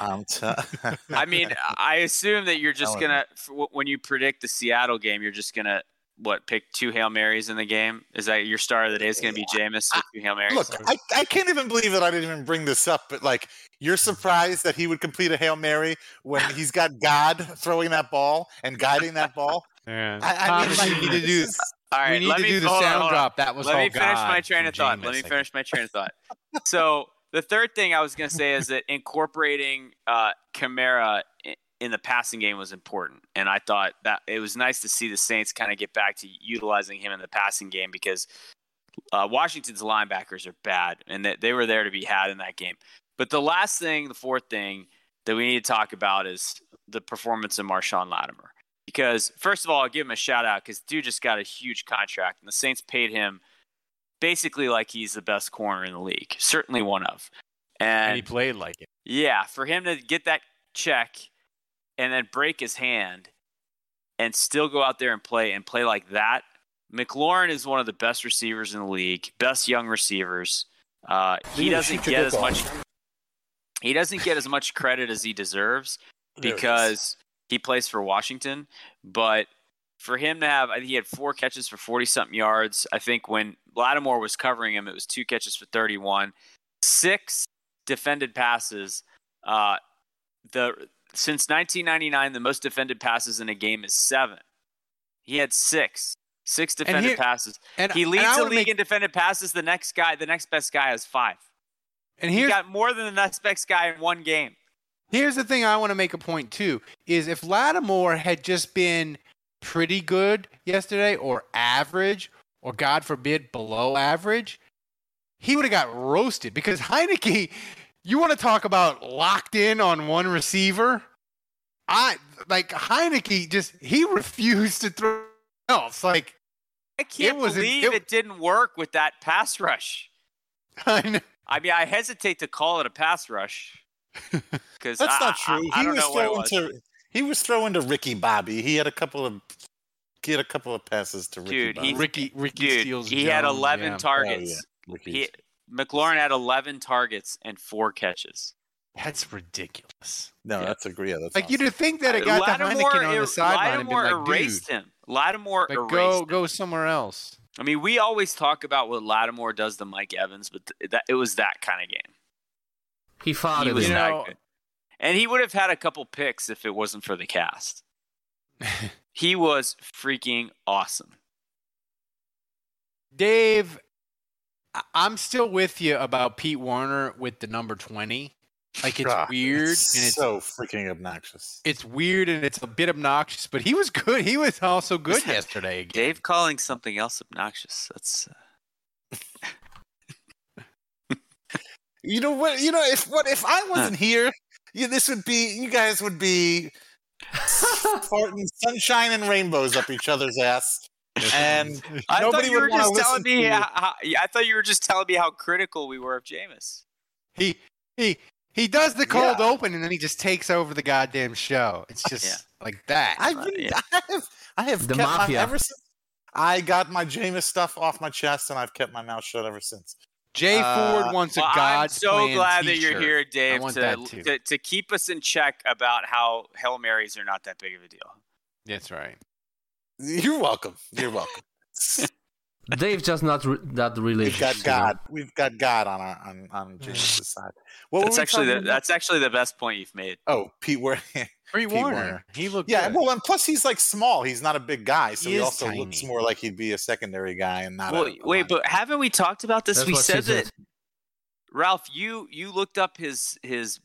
I'm t- <laughs> I mean, I assume that you're just gonna when you predict the Seattle game, you're just gonna what pick two hail marys in the game. Is that your star of the day? Is going to be Jameis with two hail marys? Look, I, I can't even believe that I didn't even bring this up, but like, you're surprised that he would complete a Hail Mary when he's got God throwing that ball and guiding that ball? <laughs> Yeah. I, I mean, like, you need to do. All right, we need let to me do the hold on, sound hold on. drop. That was Let all me finish God my train of from thought. Let me finish my train of thought. <laughs> so the third thing I was going to say is that incorporating uh, Kamara i- in the passing game was important, and I thought that it was nice to see the Saints kind of get back to utilizing him in the passing game because uh, Washington's linebackers are bad, and that they were there to be had in that game. But the last thing, the fourth thing that we need to talk about is the performance of Marshon Lattimore. Because first of all, I'll give him a shout out because dude just got a huge contract, and the Saints paid him basically like he's the best corner in the league, certainly one of. And, and he played like it. yeah, for him to get that check and then break his hand and still go out there and play and play like that. McLaurin is one of the best receivers in the league, best young receivers. Uh, he doesn't get as much. He doesn't get as much credit as he deserves There it is. because he plays for Washington. But for him to have, I think he had four catches for forty something yards. I think when Lattimore was covering him, it was two catches for thirty-one, six defended passes. Uh, the since 1999, the most defended passes in a game is seven. He had six, six defended here- passes. and- he leads the league make- in defended passes. The next guy, the next best guy, has five. And he got more than the next best guy in one game. Here's the thing I want to make a point too is if Lattimore had just been pretty good yesterday or average or God forbid below average, he would have got roasted because <laughs> Heinicke, you want to talk about locked in on one receiver? I like Heinicke just he refused to throw else. Like I can't was an- believe it- it, didn't work with that pass rush. <laughs> I know. I mean, I hesitate to call it a pass rush <laughs> because That's I, not true. I, I he don't was know what it throwing was. to he was throwing to Ricky Bobby. He had a couple of he had a couple of passes to Ricky Dude, Bobby. he Ricky Ricky dude, Seals he had 11 yeah. targets. Oh, yeah. He, McLaurin had 11 targets and four catches. That's ridiculous. no, that's a yeah. That's Like you'd think that it got to Lattimore, Heinicke on er- the sideline and been Lattimore like, erased dude, him. Lattimore like erased go him. go somewhere else. I mean, we always talk about what Lattimore does to Mike Evans, but th- that it was that kind of game. He fought He it. was You that know- good. And he would have had a couple picks if it wasn't for the cast. <laughs> he was freaking awesome. Dave, I- I'm still with you about Pete Werner with the number 20. Like it's Ah, weird it's and it's so freaking obnoxious. it's weird and it's a bit obnoxious, but he was good. He was also good yesterday again. Dave calling something else obnoxious. That's uh, You know what? You know if what if I wasn't here, you, this would be you guys would be <laughs> farting sunshine and rainbows up each other's ass, and <laughs> I thought you were would want to just telling me. How, how, I thought you were just telling me how critical we were of Jameis. He he he does the cold Yeah. open and then he just takes over the goddamn show. It's just Yeah. like that. I've been, yeah. I have, I have The kept my, ever since I got my Jameis stuff off my chest, and I've kept my mouth shut ever since. Jay Uh, Ford wants a Well, I'm God's so plan glad that you're here, Dave, to, to to keep us in check about how hail marys are not that big of a deal. That's right. You're welcome. You're welcome. <laughs> Dave just not re- that We've religious. got you know? God. We've got God on our on on mm. Jameis' side. What That's were actually the, about? that's actually the best point you've made. Oh, Pete Werner. <laughs> Pete, Pete Werner. Werner. He looked Yeah, good. well, and plus he's like small. He's not a big guy, so He he, is also looks more like he'd be a secondary guy and not. Well, a, a wait, linebacker. but haven't we talked about this? That's we said that. Ralph, you you looked up his his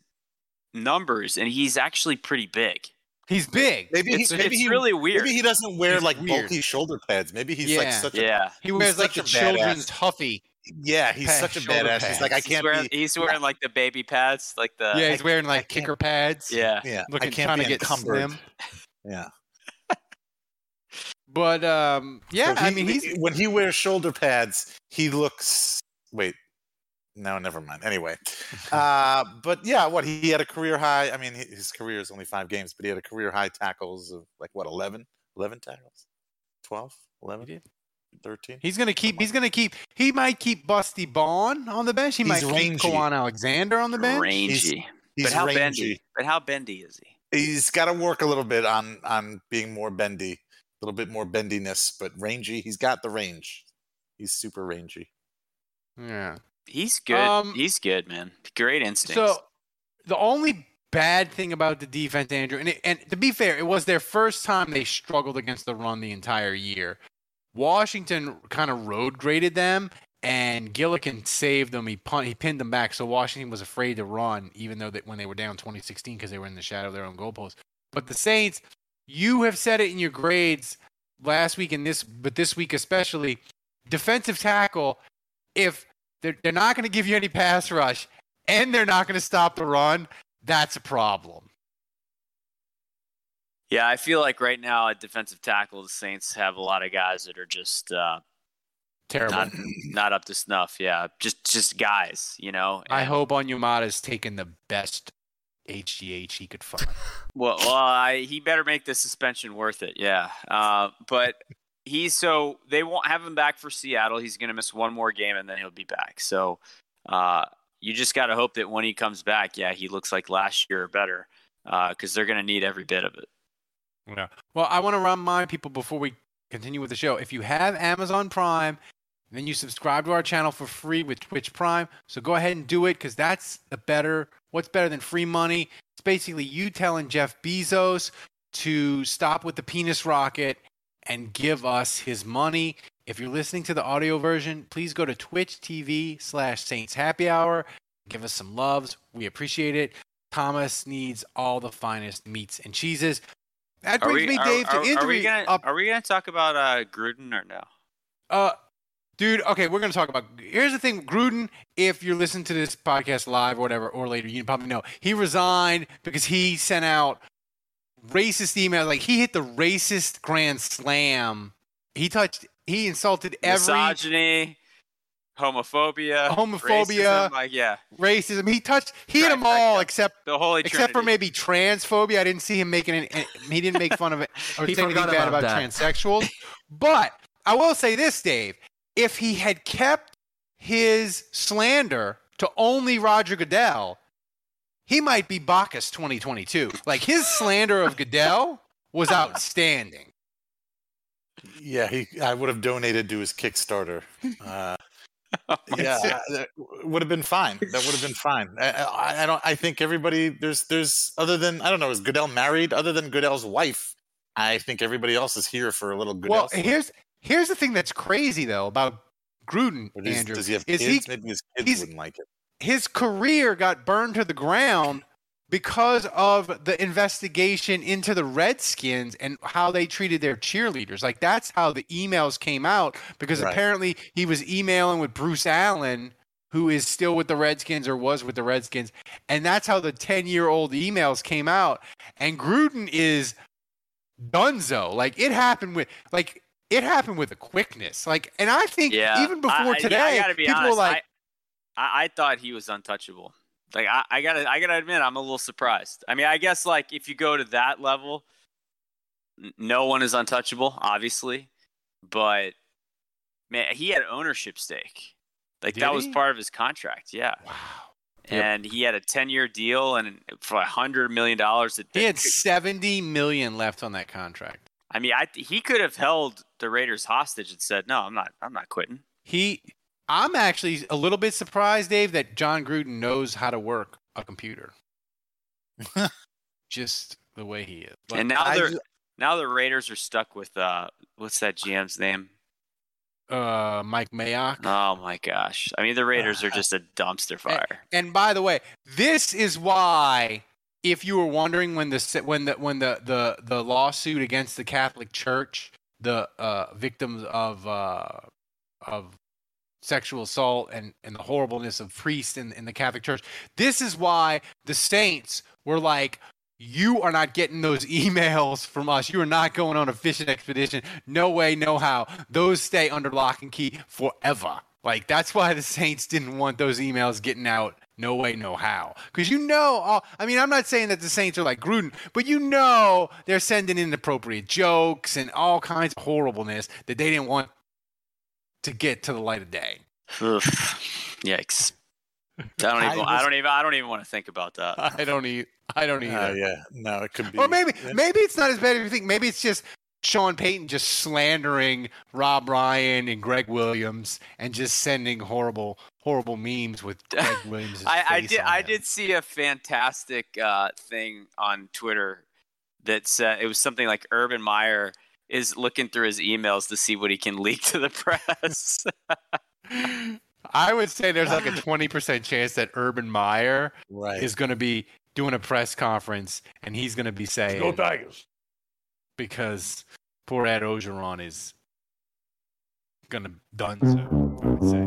numbers, and he's actually pretty big. He's big. maybe It's, he, maybe it's he, really weird. Maybe he doesn't wear He's like weird. bulky shoulder pads. Maybe he's like Yeah. such a yeah, He wears He's like such the a children's Huffy. yeah. He's Pad- such a shoulder badass. He's like I can't wearing, be. he's wearing like the baby pads, like the yeah, he's I- wearing like kicker pads. yeah. Yeah, Looking, I can't trying be to get encumbered. slim. Yeah. But um, yeah, So I mean, he's when he wears shoulder pads, he looks. Wait, no, never mind. Anyway, uh, but yeah, what he had a career high. I mean, his career is only five games, but he had a career high tackles of like what 11? 11 tackles, 12, 11, 13. he's gonna keep. He's gonna keep. He might keep Busty Bond on the bench. He He's might rangy. keep Kwon Alexander on the bench. rangy. He's but how rangy. bendy? But how bendy is he? He's got to work a little bit on on being more bendy, a little bit more bendiness, but rangy. He's got the range. He's super rangy. Yeah. He's good. Um, he's good, man. Great instincts. So the only bad thing about the defense, Andrew, and it, and to be fair, it was their first time they struggled against the run the entire year. Washington kind of road graded them, and Gillikin saved them. He pun- he pinned them back, so Washington was afraid to run, even though that when they were down 2016 because they were in the shadow of their own goalpost. But the Saints, you have said it in your grades last week and this, but this week especially, defensive tackle. If they're, they're not going to give you any pass rush and they're not going to stop the run, that's a problem. Yeah, I feel like right now at defensive tackle, the Saints have a lot of guys that are just uh, Terrible. not not up to snuff. Yeah, just just guys, you know. I And- hope Onyemata's taken the best HGH he could find. Well, well, I, he better make the suspension worth it. Yeah, uh, but he's so they won't have him back for Seattle. He's going to miss one more game and then he'll be back. So uh, you just got to hope that when he comes back, yeah, he looks like last year or better because they're going to need every bit of it. Yeah. Well, I want to remind people before we continue with the show if you have Amazon Prime, then you subscribe to our channel for free with Twitch Prime. So go ahead and do it because that's a better. What's better than free money? It's basically you telling Jeff Bezos to stop with the penis rocket and give us his money. If you're listening to the audio version, please go to Twitch TV slash Saints Happy Hour. Give us some loves. We appreciate it. Thomas needs all the finest meats and cheeses. That brings we, me, are- Dave, are, to are injury we gonna, up. Are we gonna talk about uh, Gruden or no? Uh, dude, okay, we're gonna talk about. Here's the thing, Gruden. If you're listening to this podcast live or whatever, or later, you probably know he resigned because he sent out racist emails. Like he hit the racist grand slam. He touched. He insulted every Misogyny, homophobia, Homophobia. racism, like yeah, racism. He touched. He hit them all except the holy except for maybe transphobia. I didn't see him making any. He didn't make fun of it <laughs> or say anything forgot bad about about that. transsexuals. But I will say this, Dave: if he had kept his slander to only Roger Goodell, he might be Bacchus 2022. Like his slander of Goodell was outstanding. Yeah, he. I would have donated to his Kickstarter. Uh, <laughs> yeah, that would have been fine. That would have been fine. I, I, I don't. I think everybody. There's. There's. Other than I don't know. Is Goodell married? Other than Goodell's wife, I think everybody else is here for a little Goodell. Well, flavor. here's here's the thing that's crazy though about Gruden, Or does, Andrew. does he have is kids? he Maybe his kids wouldn't like it. His career got burned to the ground because of the investigation into the Redskins and how they treated their cheerleaders. Like that's how the emails came out because Right. apparently he was emailing with Bruce Allen who is still with the Redskins or was with the Redskins and that's how the 10-year-old emails came out and Gruden is dunzo. Like it happened with like it happened with a quickness. Like and I think yeah. even before I, I- today I, gotta be people honest, were like I, I, I thought he was untouchable. Like I, I gotta, I gotta admit, I'm a little surprised. I mean, I guess like if you go to that level, n- no one is untouchable, obviously, but man, he had ownership stake. Like Did that was part of his contract. Yeah. Wow. And he had a 10 year deal and for a hundred million dollars. He had 70 million left on that contract. I mean, I he could have held the Raiders hostage and said, "No, I'm not. I'm not quitting." He I'm actually a little bit surprised, Dave, that Jon Gruden knows how to work a computer. <laughs> Just the way he is. But and now I they're ju- now the Raiders are stuck with uh, what's that GM's name? uh, Mike Mayock. Oh my gosh! I mean, the Raiders are just a dumpster <laughs> fire. And by the way, this is why if you were wondering when the when the when the the, the lawsuit against the Catholic Church, the uh, victims of uh, of sexual assault and, and the horribleness of priests in, in the Catholic Church, this is why the saints were like, you are not getting those <laughs> emails from us. You are not going on a fishing expedition. No way, no how. Those stay under lock and key forever. Like that's why the Saints didn't want those emails getting out. No way, no how. Because you know, all, I mean, I'm not saying that the Saints are like Gruden, but you know they're sending inappropriate jokes and all kinds of horribleness that they didn't want to get to the light of day. Oof. Yikes! I don't even. I, was- don't even. I don't even want to think about that. <laughs> I don't eat. I don't either. Uh, yeah, no, it could be. Or maybe maybe it's not as bad as you think. Maybe it's just Sean Payton just slandering Rob Ryan and Gregg Williams and just sending horrible horrible memes with <laughs> Gregg Williams. I, I did. on I did see a fantastic uh, thing on Twitter that said it was something like Urban Meyer is looking through his emails to see what he can leak to the press. <laughs> I would say there's like a 20% chance that Urban Meyer Right. is going to be doing a press conference and he's going to be saying Go Tigers. because poor Ed Orgeron is going to done so, I would say.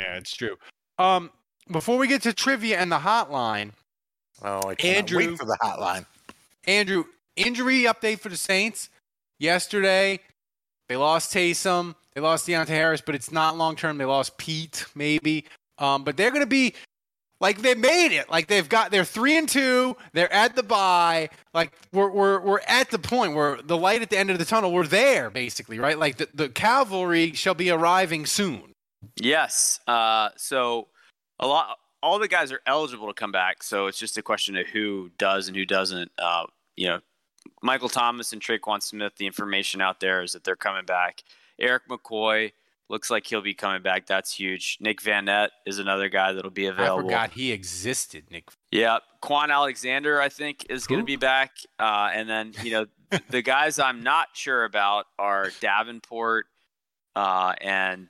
Yeah, it's true. Um, before we get to trivia and the hotline, Oh, I can't Andrew- wait for the hotline. Andrew, injury update for the Saints. Yesterday, they lost Taysom, they lost Deonte Harris, but it's not long term. They lost Pete, maybe. Um, but they're going to be like they made it. Like they've got they're three and two. They're at the bye. Like we're we're we're at the point where the light at the end of the tunnel. We're there basically, right? Like the, the cavalry shall be arriving soon. Yes. Uh, so a lot, all the guys are eligible to come back. So it's just a question of who does and who doesn't. Uh, you know, Michael Thomas and Tre'Quan Smith. The information out there is that they're coming back. Erik McCoy looks like he'll be coming back. That's huge. Nick Vannett is another guy that'll be available. I forgot he existed, Nick. Yeah, Kwon Alexander, I think, is going to be back. Uh, and then, you know, <laughs> the guys I'm not sure about are Davenport uh, and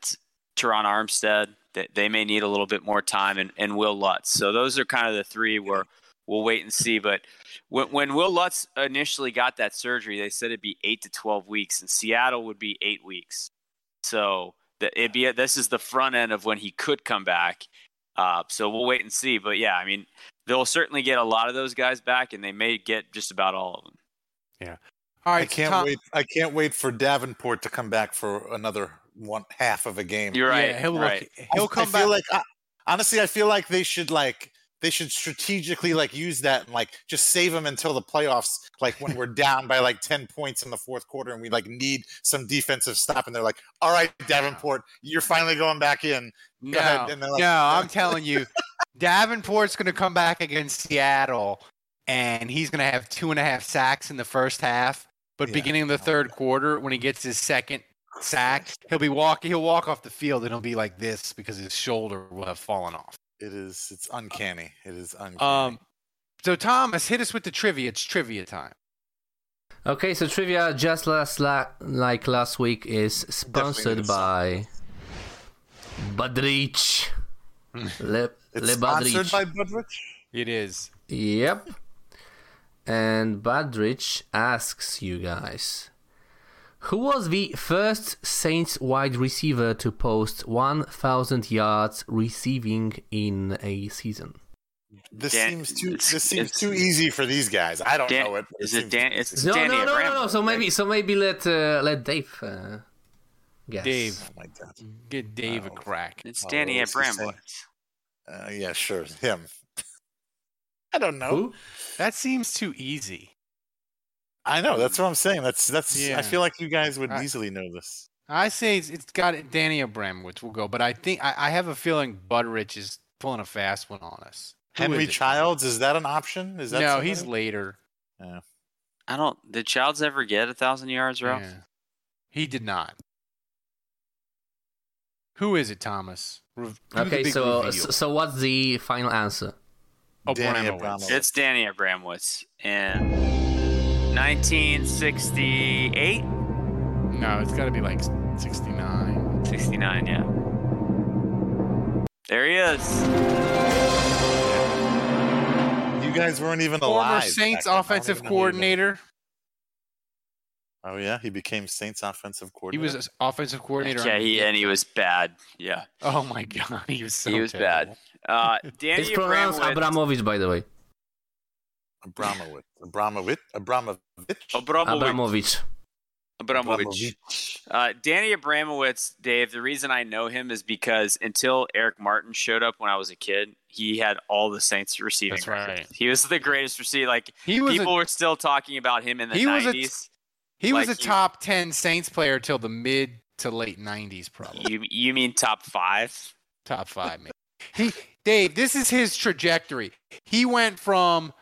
Terron Armstead. They, they may need a little bit more time, and, and Will Lutz. So those are kind of the three where we'll wait and see. But when, when Will Lutz initially got that surgery, they said it'd be eight to 12 weeks, and Seattle would be eight weeks. So the, it'd be this is the front end of when he could come back. Uh, so we'll wait and see. But yeah, I mean, they'll certainly get a lot of those guys back, and they may get just about all of them. Yeah. All right. I can't Tom- wait. I can't wait for Davenport to come back for another one half of a game. You're right. Yeah, he'll look- he'll I, come I feel back. like I, honestly, I feel like they should like they should strategically like use that and like just save them until the playoffs. Like when we're down by like ten points in the fourth quarter and we like need some defensive stop, and they're like, "All right, Davenport, you're finally going back in." Go No, like, no, I'm telling you, <laughs> Davenport's going to come back against Seattle, and he's going to have two and a half sacks in the first half. But Yeah. beginning of the third quarter, when he gets his second sack, he'll be walking. He'll walk off the field, and he'll be like this because his shoulder will have fallen off. It is. It's uncanny. It is uncanny. Um, so Thomas, hit us with the trivia. It's trivia time. Okay, so trivia just last la- like last week is sponsored by Budrich. <laughs> Le, it's Le sponsored by Budrich. It is. Yep. And Badrich asks you guys Who was the first Saints wide receiver to post 1,000 yards receiving in a season? This Dan- seems too. This seems too easy for these guys. I don't Dan- know it. but is it Dan- it's- No, Danny no, no, no, no. So maybe, so maybe let uh, let Dave uh, guess. Dave, Oh my god. get Dave a Oh. crack. It's Oh, Danny what's he. Uh, yeah, sure. Him. <laughs> I don't know. Who? That seems too easy. I know. That's what I'm saying. That's that's. Yeah. I feel like you guys would I- easily know this. I say it's, it's got Danny Abramowicz will go, but I think I, I have a feeling Butterich is pulling a fast one on us. Who Henry is? Childs is that an option? Is that No, somebody? he's later. Yeah. I don't. Did Childs ever get a thousand yards, Ralph? Yeah. He did not. Who is it, Thomas? Re- do Okay, so, reveal. so so what's the final answer? Oh, Danny Abramowicz. Abramowicz. It's Danny Abramowicz in 1968, No, it's got to be like 69. 69. Yeah. There he is. You guys weren't even Former alive. back Saints then. I don't offensive even know who you were. coordinator. Oh yeah, he became Saints offensive coordinator. He was offensive coordinator. Yeah, he and he was bad. Yeah, Oh my <laughs> god, he was so he was terrible. bad. Uh, Danny It's pronounced Abramowicz. Abramovich, by the way. Abramowicz. Abramowicz. Abramovich. Abramowicz. Abramovich. Abramovich. Uh, Danny Abramowicz, Dave. The reason I know him is because until Eric Martin showed up when I was a kid, he had all the Saints receiving That's records. right. He was the greatest receiver. Like He was a- people were still talking about him in the He was a- nineties. He was a you- top 10 Saints player till the mid to late 90s, probably. You you mean top five? Top five, maybe. He, Dave, this is his trajectory. He went from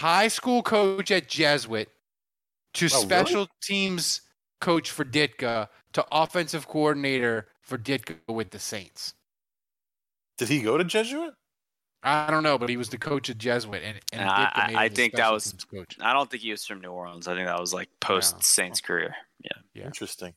high school coach at Jesuit to Oh, really? special teams coach for Ditka to offensive coordinator for Ditka with the Saints. Did he go to Jesuit? I don't know, but he was the coach of Jesuit, and, and And I, I, I him the think that was. coach. I don't think he was from New Orleans. I think that was like post oh, Saints oh. career. Yeah. Yeah. Interesting.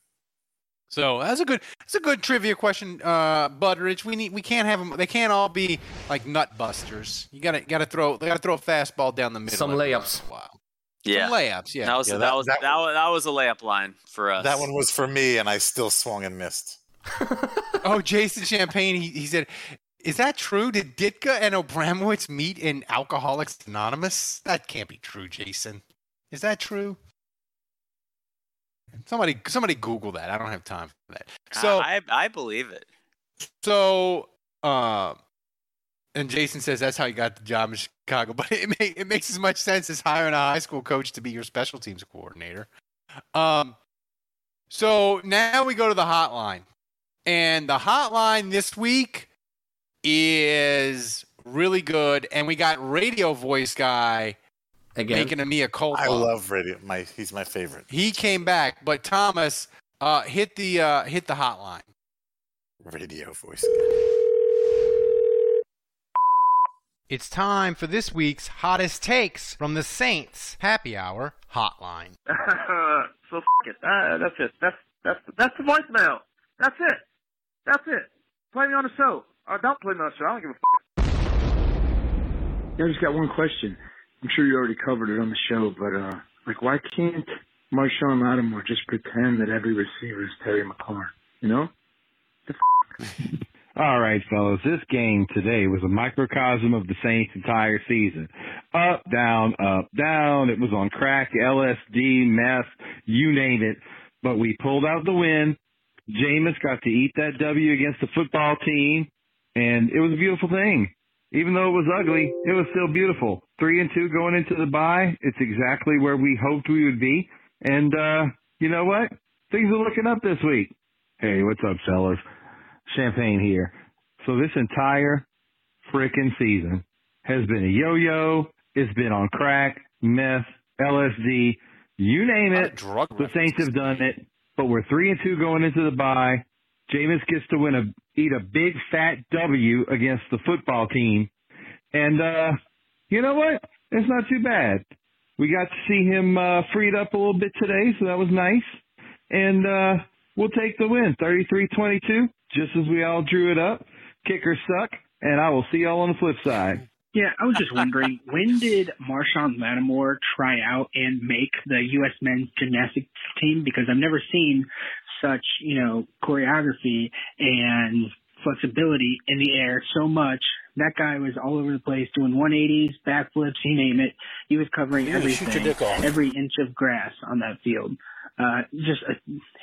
So that's a good that's a good trivia question, uh, Butteridge. We need we can't have them. They can't all be like nut busters. You gotta gotta throw they gotta throw a fastball down the middle. Some layups. once in a while. Yeah. Some layups. Yeah. That was Yeah, that, that- was that- that, was that was a layup line for us. That one was for me, and I still swung and missed. <laughs> oh, Jason Champagne. He, he said, "Is that true? Did Ditka and Obramowitz meet in Alcoholics Anonymous? That can't be true, Jason. Is that true?" Somebody, somebody, Google that. I don't have time for that. So, I I believe it. so, uh, and Jason says that's how you got the job in Chicago. <laughs> But it make, it makes as much sense as hiring a high school coach to be your special teams coordinator. Um, so now we go to the hotline, and the hotline this week is really good, and we got radio voice guy Again. making a mea culpa. I love radio. My he's my favorite. He came back, but Thomas uh, hit the uh, hit the hotline. Radio voice. It's time for this week's hottest takes from the Saints Happy Hour Hotline. <laughs> so f- it. Uh, that's it. That's that's that's the voicemail. That's it. That's it. Play me on the show. Or don't play me on the show. I don't give a f- I just got one question. I'm sure you already covered it on the show, but uh, like, why can't Marshon Lattimore just pretend that every receiver is Terry McLaurin? You know? <laughs> All right, fellas. This game today was a microcosm of the Saints' entire season. Up, down, up, down. It was on crack, LSD, meth, you name it. But we pulled out the win. Jameis got to eat that W against the football team, and it was a beautiful thing. Even though it was ugly, it was still beautiful. Three and two going into the bye. It's exactly where we hoped we would be. And, uh, you know what? Things are looking up this week. Hey, what's up, fellas? Champagne here. So this entire frickin' season has been a yo-yo. It's been on crack, meth, LSD, you name it. Drug the Saints have done it. But we're three and two going into the bye. Jameis gets to win a eat a big fat W against the football team. And uh you know what? It's not too bad. We got to see him uh freed up a little bit today, so that was nice. And uh we'll take the win. 33-22, just as we all drew it up. Kickers suck, and I will see y'all on the flip side. Yeah, I was just wondering, when did Marshon Lattimore try out and make the U.S. men's gymnastics team? Because I've never seen such, you know, choreography and flexibility in the air so much. That guy was all over the place doing 180s, backflips, you name it. He was covering You're gonna shoot your everything, dick off. every inch of grass on that field. Uh, just uh,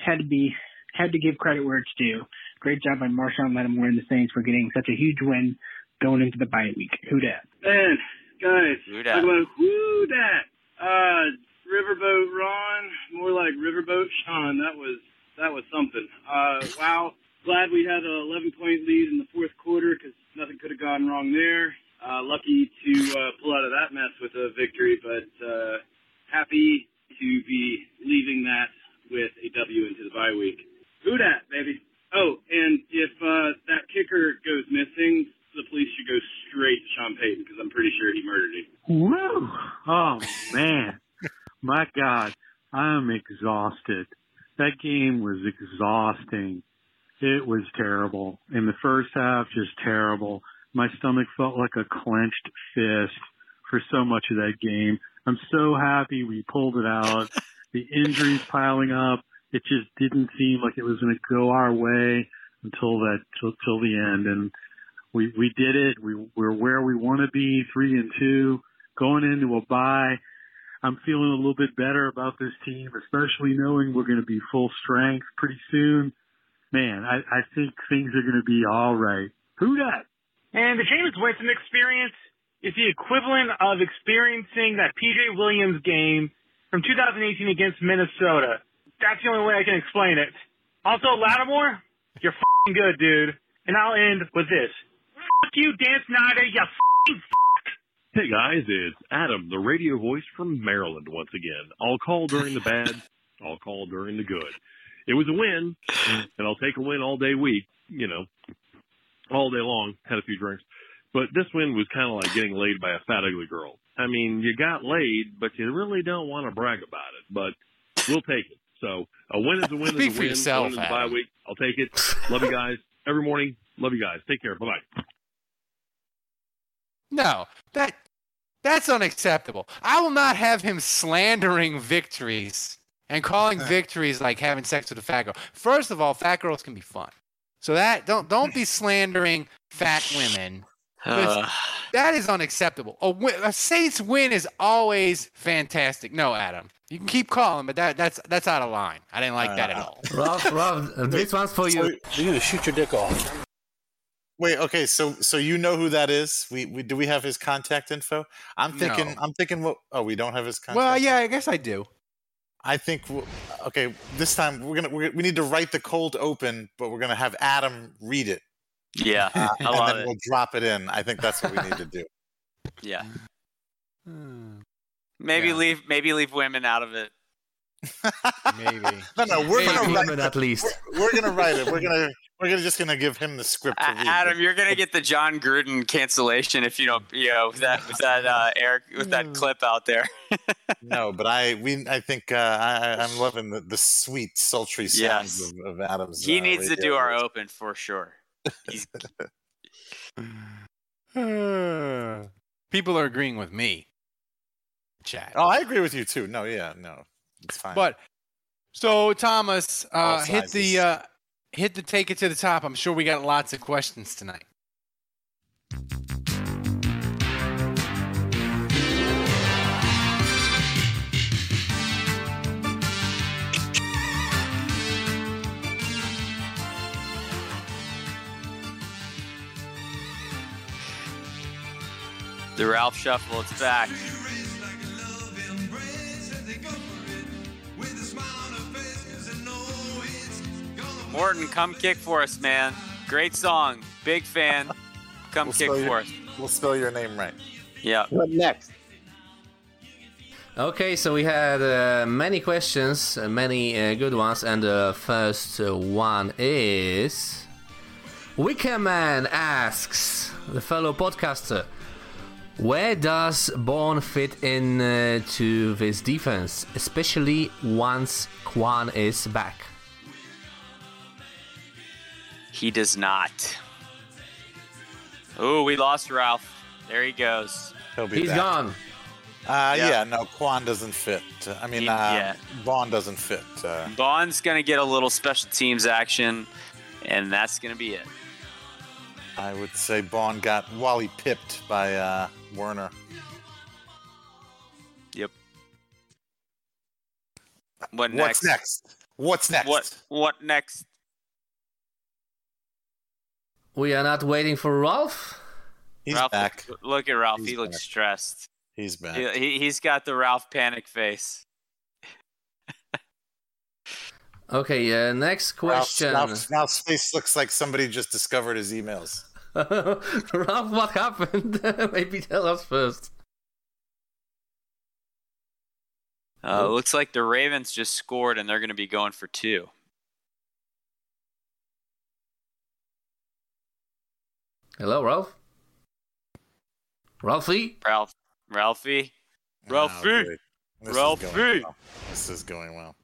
had to be, had to give credit where it's due. Great job by Marshon Lattimore and the Saints for getting such a huge win going into the bye week. Who dat? Man, guys, Who dat? about who that? Uh, Riverboat Ron, more like Riverboat Sean. That was that was something. Uh, wow. Glad we had an 11 point lead in the fourth quarter because nothing could have gone wrong there. Uh, lucky to uh, pull out of that mess with a victory, but uh, happy to be leaving that with a W into the bye week. Who dat, baby? Oh, and if uh, that kicker goes missing, the police should go straight to Sean Payton because I'm pretty sure he murdered him. Woo! Oh man, my God, I'm exhausted. That game was exhausting. It was terrible. In the first half, just terrible. My stomach felt like a clenched fist for so much of that game. I'm so happy we pulled it out. <laughs> The injuries piling up. It just didn't seem like it was going to go our way until that till, till the end, and we we did it. We we're where we want to be, three and two, going into a bye. I'm feeling a little bit better about this team, especially knowing we're going to be full strength pretty soon. Man, I, I think things are going to be all right. Who dat? And the Jameis Winston experience is the equivalent of experiencing that PJ Williams game from 2018 against Minnesota. That's the only way I can explain it. Also, Lattimore, you're fing good, dude. And I'll end with this. Fuck you, Dan Snyder, you fing Hey guys, it's Adam, the radio voice from Maryland once again. I'll call during the bad, <laughs> I'll call during the good. It was a win, and I'll take a win all day week, you know, all day long. Had a few drinks. But this win was kind of like getting laid by a fat ugly girl. I mean, you got laid, but you really don't want to brag about it. But we'll take it. So a win is a win is Speak a win. yourself, One is a bye week. I'll take it. Love you guys every morning. Love you guys. Take care. Bye bye. No, that that's unacceptable. I will not have him slandering victories and calling victories like having sex with a fat girl. First of all, fat girls can be fun. So that don't don't be slandering fat women. Uh, that is unacceptable. A, win, a Saints win is always fantastic. No, Adam, you can keep calling, but that that's that's out of line. I didn't like that at all. Ralph, Ralph, this one's for you. You're gonna shoot your dick off. Wait, okay, so so you know who that is? We, we do we have his contact info? I'm thinking No. I'm thinking what oh we don't have his contact. Well, yeah, I guess I do. I think w- okay, this time we're gonna we're, we need to write the cold open, but we're gonna have Adam read it. yeah, uh, <laughs> I and love then it. we'll drop it in. I think that's what we need to do. <laughs> Yeah. Maybe Yeah. leave maybe leave women out of it. Maybe. <laughs> No, no, we're gonna write women at least. We're, we're gonna write it. We're gonna we're gonna just gonna give him the script to read. Adam, you're gonna get the Jon Gruden cancellation if you don't, you know, with that with that uh, Eric with Hmm. that clip out there. <laughs> No, but I we I think uh, I I- I'm loving the, the sweet sultry sounds Yes. of, of Adam's. he uh, needs to radio do our open for sure. <laughs> <sighs> People are agreeing with me. Chat. Oh, I agree with you too. No, yeah, no, it's fine. But so Thomas, uh, hit the uh, hit the take it to the top. I'm sure we got lots of questions tonight. the Ralph Shuffle, it's back. Morton, come kick for us, man. Great song. Big fan. Come We'll kick for your- us. We'll spell your name right. Yeah. What next? Okay, so we had uh, many questions, uh, many uh, good ones, and the first uh, one is Wickerman asks the fellow podcaster, where does Baun fit in uh, to this defense, especially once Kwon is back? He does not. Oh, we lost Ralph. There he goes. He'll be He's back. gone. Uh, Yeah. yeah. no, Quan doesn't fit. I mean, He- uh, yeah. Baun doesn't fit. Uh, Baun's going to get a little special teams action, and that's going to be it. I would say Baun got Wally pipped by uh, Werner. Yep. What What's next? next? What's next? What what next? We are not waiting for Ralph. He's Ralph, back. Look at Ralph. He's he looks back. stressed. He's back. He, he, he's got the Ralph panic face. <laughs> Okay, uh, next Ralph's, question. Ralph's, Ralph's face looks like somebody just discovered his emails. <laughs> Ralph, what happened? <laughs> Maybe tell us first. Uh, looks like the Ravens just scored, and they're going to be going for two. Hello, Ralph. Ralphie. Ralph, Ralphie, Oh, Ralphie, boy. This Ralphie. going well. This is going well.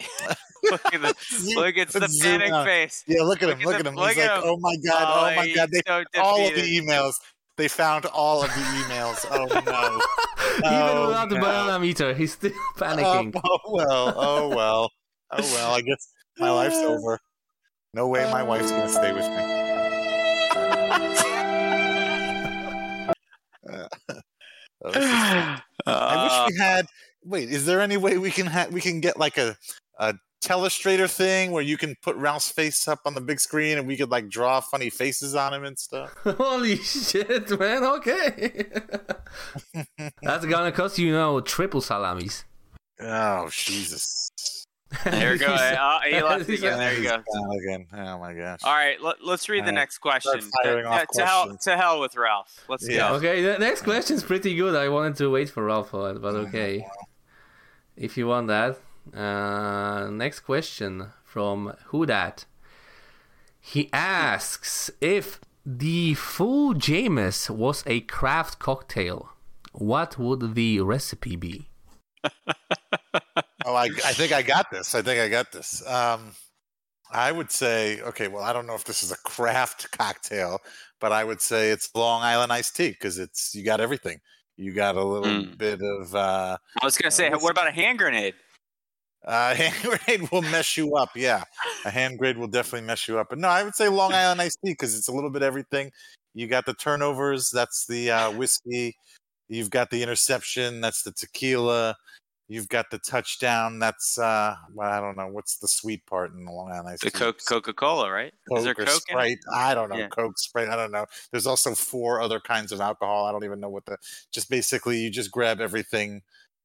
<laughs> look at the look at the panic out. face. Yeah, look at him. Look Look at at him. look He's at like, him. oh my god, oh, Oh, my god. They he's so all of the emails. They found all of the emails. <laughs> Oh no. <laughs> Even Oh, without the no. banana meter, he's still oh, panicking. Oh, oh well. Oh well. Oh well. I guess my life's <sighs> over. No way my wife's gonna stay with me. <laughs> oh. <sighs> I wish Uh, we had. Wait, is there any way we can ha- we can get like a a telestrator thing where you can put Ralph's face up on the big screen and we could like draw funny faces on him and stuff? <laughs> Holy shit, man. Okay. <laughs> That's gonna cost you, you know, triple salamis. Oh Jesus! <laughs> <laughs> there you go. Oh, he left again. There you go. again. Oh my gosh! All right, let, let's read the Uh, next question. start To- off to, hell, to hell with Ralph. Let's Yeah. go. Okay, the next question is pretty good. I wanted to wait for Ralph for it, but okay. If you want that. Uh, next question from Who Dat. He asks if the full Jameis was a craft cocktail. What would the recipe be? <laughs> oh, I, I think I got this. I think I got this. Um, I would say, okay, well, I don't know if this is a craft <laughs> cocktail, but I would say it's Long Island iced tea because it's you got everything. You got a little Mm. bit of. Uh, I was gonna say, uh, what about a hand grenade? Uh, <laughs> hand grenade will mess you up. Yeah, a hand grenade will definitely mess you up. But no, I would say Long Island iced tea because it's a little bit everything. You got the turnovers. That's the uh, whiskey. You've got the interception. That's the tequila. You've got the touchdown. That's uh, well, I don't know what's the sweet part in the Long Island iced The. Coke Coca Cola, right? Is there Coke or Coke in it? Sprite. I don't know. Yeah. Coke, Sprite. I don't know. There's also four other kinds of alcohol. I don't even know what the. Just basically, you just grab everything,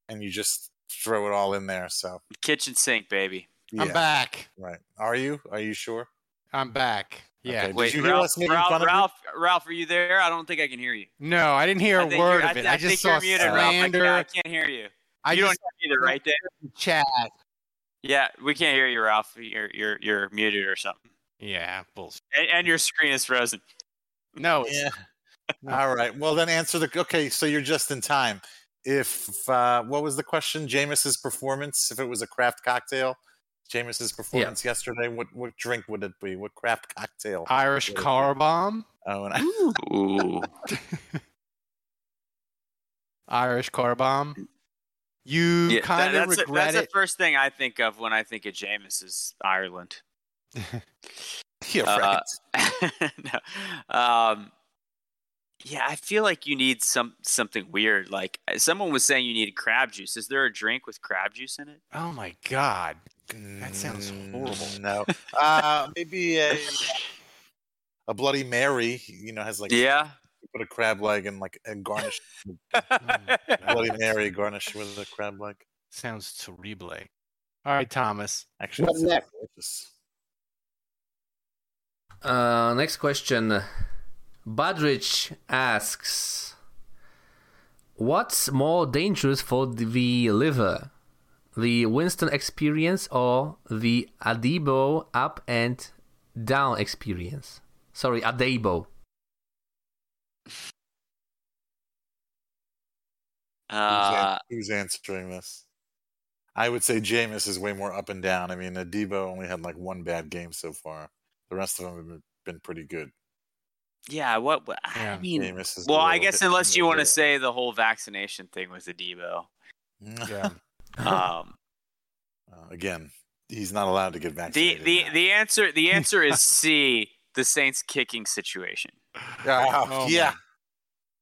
and you just throw it all in there. So Kitchen sink, baby. I'm back. Right? Are you? Are you sure? I'm back. Yeah. Okay. Did Wait, you hear Ralph, us making Ralph, fun of you? Ralph, Ralph, are you there? I don't think I can hear you. No, I didn't hear I a think word you're- of it. I, I, I just think saw you're muted, Ralph. I can't, slander. I can't hear you. I you don't either, right there. chat. Yeah, we can't hear you, Ralph. You're you're you're muted or something, Yeah, bullshit. and, and your screen is frozen. No, Yeah. <laughs> All right. Well, then answer the. Okay, so you're just in time. If uh, what was the question? Jameis's performance. If it was a craft cocktail, Jameis's performance yesterday. What what drink would it be? What craft cocktail? Irish would it be? car bomb. Oh, and I, Ooh, <laughs> Irish car bomb. You yeah, kind of that's, the- regret that's it. the first thing I think of when I think of Jameis is Ireland. <laughs> yeah, Uh, right. <laughs> no. Um, yeah, I feel like you need some something weird. Like someone was saying, you need crab juice. Is there a drink with crab juice in it? oh my god, that sounds Mm, horrible. No. Uh, maybe a <laughs> a Bloody Mary. You know, has like Yeah. You put a crab leg and like and garnish <laughs> Bloody Mary garnish with a crab leg. Sounds terrible. All right, Thomas. Actually, What's next? delicious. Uh, next question. Badrich asks, "What's more dangerous for the liver, the Winston experience or the Adebo up and down experience?" Sorry, Adebo. Who's, Uh, an- who's answering this? I would say Jameis is way more up and down. I mean, Adebo only had like one bad game so far. The rest of them have been- been pretty good. yeah. What? what- Yeah. I mean, Jameis is well, I guess unless you want to say the whole vaccination thing was a Debo. <laughs> Yeah. Um, Uh, again, he's not allowed to get the vaccinated. the now. the answer the answer is C. The Saints kicking situation. Yeah, Oh, yeah. my-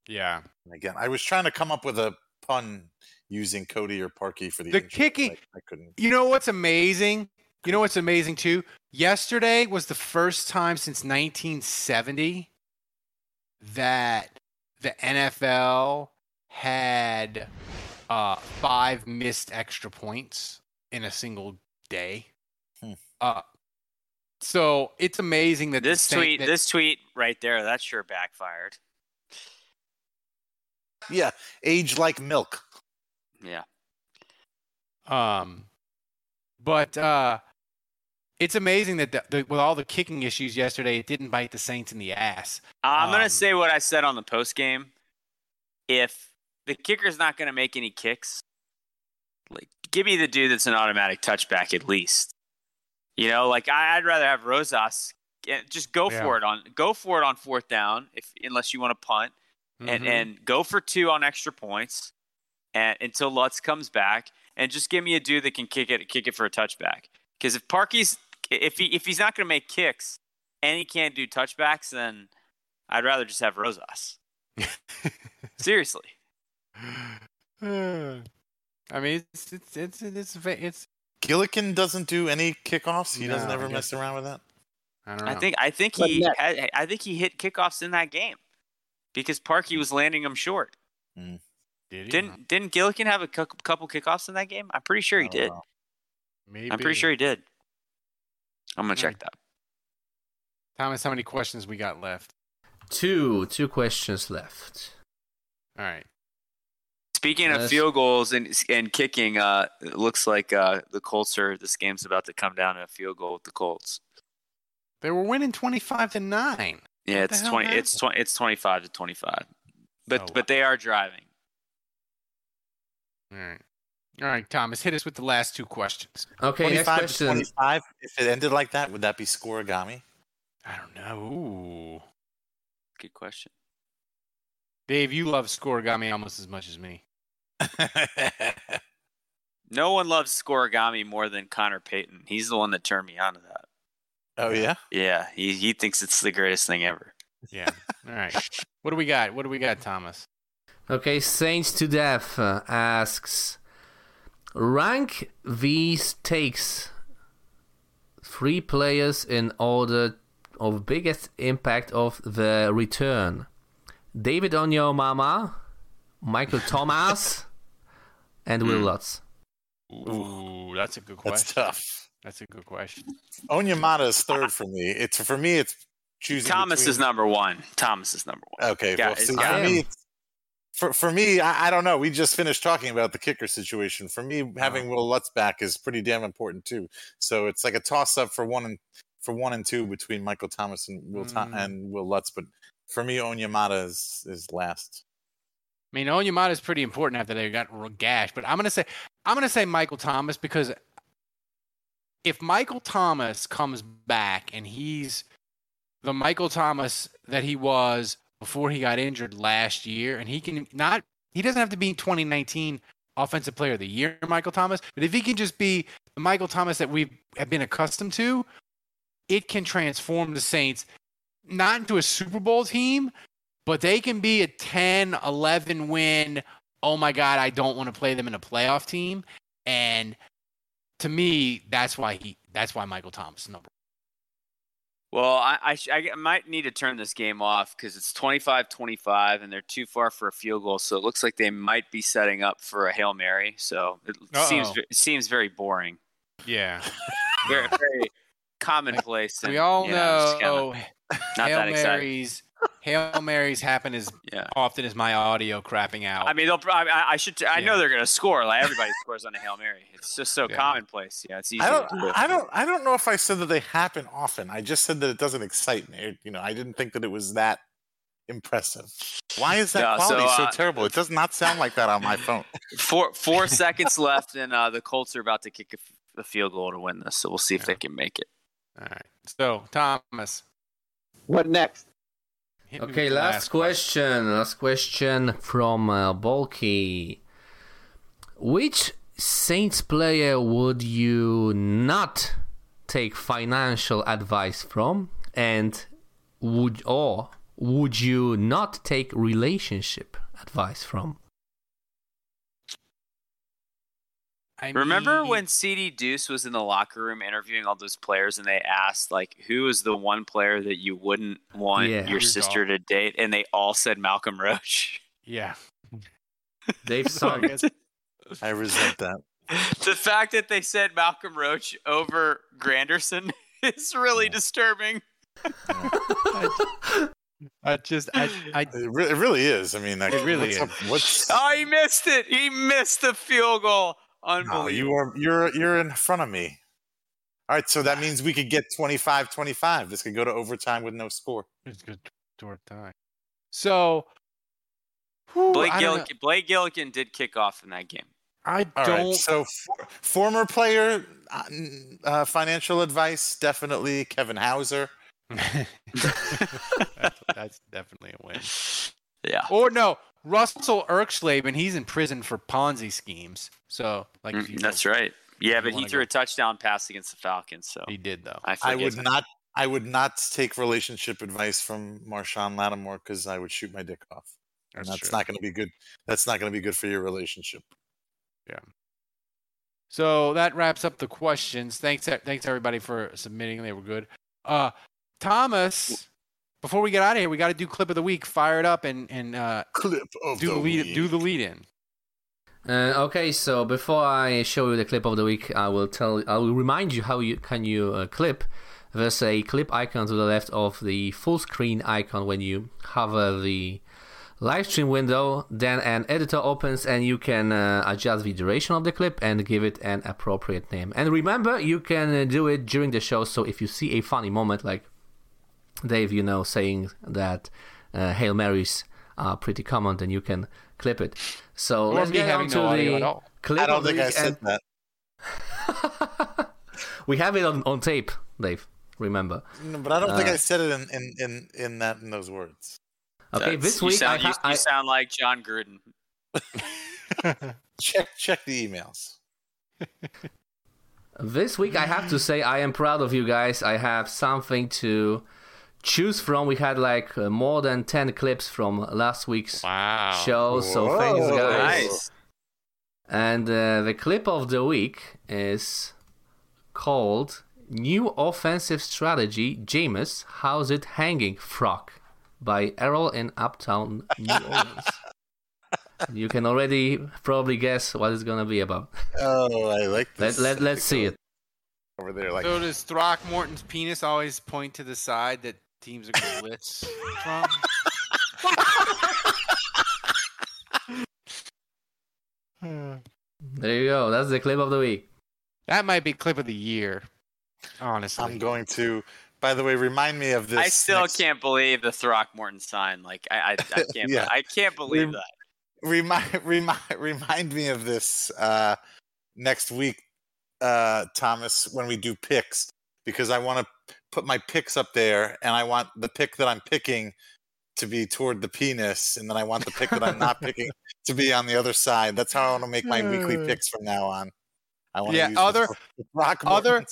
Yeah. Again, I was trying to come up with a pun using Cody or Parkey for the, The intro, but kicking- I, I couldn't. You know what's amazing? You know what's amazing too? Yesterday was the first time since 1970 that the NFL had uh, five missed extra points in a single day. Hmm. Uh, so it's amazing that This Saint- tweet, that- this tweet right there, that sure backfired. Yeah, age like milk. Yeah. Um, but uh, it's amazing that the, the, with all the kicking issues yesterday, it didn't bite the Saints in the ass. I'm Um, gonna say what I said on the post game. If the kicker's not gonna make any kicks, like give me the dude that's an automatic touchback at least. You know, like I, I'd rather have Rosas get- just go Yeah. for it on go for it on fourth down if unless you want to punt and Mhm. and go for two on extra points and until Lutz comes back and just give me a dude that can kick it kick it for a touchback. Because if Parkey's if he if he's not going to make kicks and he can't do touchbacks, then I'd rather just have Rosas. <laughs> Seriously. <sighs> I mean, it's it's it's it's it's. It's Gillikin doesn't do any kickoffs. He doesn't ever mess around with that. I don't know. I think I think he had, I think he hit kickoffs in that game because Parkey was landing them short. Did he? Didn't didn't Gillikin have a cou- couple kickoffs in that game? I'm pretty sure he did. wow. Maybe. I'm pretty sure he did. I'm gonna Hmm. check that. Thomas, how many questions we got left? Two, two questions left. All right. Speaking of field goals and and kicking, uh, it looks like uh, the Colts are this game's about to come down to a field goal with the Colts. They were winning twenty-five to nine. Yeah, What it's hell twenty. It's twenty. It's twenty-five to twenty-five. But Oh, but they are driving. All right. All right, Thomas, hit us with the last two questions. Okay, next 25 to question. 25. If it ended like that, would that be scorigami? I don't know. Ooh. Good question. Dave, you love scorigami almost as much as me. No one loves scorigami more than Connor Payton. He's the one that turned me on to that. Oh yeah. Yeah, he he thinks it's the greatest thing ever. Yeah. All right. What do we got? What do we got, Thomas? Okay, Saints to Death uh, asks Rank these takes three players in order of biggest impact of the return. David Onyemata, Michael Thomas, and Will Lutz. Ooh, that's a good question. That's tough. That's a good question. Onyemata is third for me. It's for me. It's choosing. Thomas between- is number one. Thomas is number one. Okay, Yeah, well, it's see, for me, it's- for for me, I, I don't know. We just finished talking about the kicker situation. For me, having Will Lutz back is pretty damn important too. So it's like a toss up for one and for one and two between Michael Thomas and Will Tho- Mm. and Will Lutz. But for me, Onyemata is is last. I mean, Onyemata is pretty important after they got gashed, but I'm gonna say I'm gonna say Michael Thomas because if Michael Thomas comes back and he's the Michael Thomas that he was before he got injured last year, and he can not he doesn't have to be 2019 offensive player of the year, Michael Thomas, but if he can just be the Michael Thomas that we have been accustomed to, it can transform the Saints not into a Super Bowl team, but they can be a 10, 11 win. Oh my God, I don't want to play them in a playoff team. And to me, that's why he, that's why Michael Thomas is number Well, I, I, sh- I might need to turn this game off because it's 25 25 and they're too far for a field goal. So it looks like they might be setting up for a Hail Mary. So it seems, Uh-oh. ve- it seems very boring. Yeah. <laughs> Very, very commonplace. <laughs> We all you know, know kinda not Hail that exciting. Marys. Hail Marys happen as Yeah. often as my audio crapping out. I mean, they'll. I, I- I should. I know they're going to score. Like everybody scores on a hail mary. It's just so Yeah. commonplace. Yeah, it's easy I don't. to do. I don't. I don't know if I said that they happen often. I just said that it doesn't excite me. It- you know, I didn't think that it was that impressive. Why is that No, quality so, uh, terrible? It does not sound like that on my phone. <laughs> Four four seconds left, and uh, the Colts are about to kick a, f- a field goal to win this. So we'll see if they can make it. All right. So, Thomas. What next? Hit me with Okay, the last question. Last question from uh, Bulky. Which Saints player would you not take financial advice from, and would or would you not take relationship advice from? I Remember mean- when CD Deuce was in the locker room interviewing all those players, and they asked like, "Who is the one player that you wouldn't want Yeah. your Your sister to date?" And they all said Malcolm Roach. Yeah. Dave So I Song. I resent that. the fact that they said Malcolm Roach over Granderson <laughs> is really disturbing. I just I I It, it really is. I mean, like, It really what's is. up- what's Oh, he missed it. He missed the field goal. No, you are you're you're in front of me. All right, so that means we could get 25-25. This could go to overtime with no score. it's good toward time. So whew, Blake I. Gillikin, Blake Gillikin did kick off in that game. I All don't right, so for, former player uh, uh, financial advice definitely Kevin Hauser. <laughs> <laughs> that's, that's definitely a win. Yeah. Or no, Russell Erxleben, he's in prison for Ponzi schemes. So like Mm, That's go- right. Yeah, but he threw go- a touchdown pass against the Falcons. So He did though. I, I would that. not. I would not take relationship advice from Marshon Lattimore because I would shoot my dick off. And That's that's true. not going to be good. That's not going to be good for your relationship. Yeah. So that wraps up the questions. Thanks, thanks everybody for submitting. They were good. Uh, Thomas, before we get out of here, we got to do clip of the week. Fire it up and and uh, Clip of do the, the lead. week. Do the lead in. Uh, okay, so before I show you the clip of the week, I will tell, I will remind you how you can you uh, clip. There's a clip icon to the left of the full screen icon when you hover the live stream window. Then an editor opens and you can uh, adjust the duration of the clip and give it an appropriate name. And remember, you can uh, do it during the show. So if you see a funny moment like Dave, you know, saying that uh, Hail Marys are pretty common, then you can clip it. So Or let's me get having on to no the clip I don't think I said and that. <laughs> we have it on, on tape, Dave. Remember? No, but I don't think Uh, I said it in, in, in, in that in those words. Okay, That's- this you week sound, I, you, ha- I you sound like Jon Gruden. <laughs> Check check the emails. This week, I have to say, I am proud of you guys. I have something to choose from. We had like uh, more than 10 clips from last week's Wow. show, so thanks, guys. Nice. And uh, the clip of the week is called New Offensive Strategy Jameis, How's It Hanging Frock by Errol in Uptown, New <laughs> Orleans. you can already probably guess what it's going to be about. Oh, I like Let, this. let, let's see it. over there. Like So does Throckmorton's penis always point to the side that teams are going to blitz from? There you go. That's the clip of the week. That might be clip of the year, honestly. I'm going to. By the way, remind me of this. I still next- can't believe the Throckmorton sign. Like I, I, I can't. <laughs> Yeah. I can't believe Rem- that. remind <laughs> remind remind me of this uh, next week, uh, Thomas, when we do picks, because I want to put my picks up there, and I want the pick that I'm picking to be toward the penis, and then I want the pick that I'm not picking <laughs> to be on the other side. That's how I want to make my weekly hmm. picks from now on. I want Yeah, to use other- the <laughs> rock other-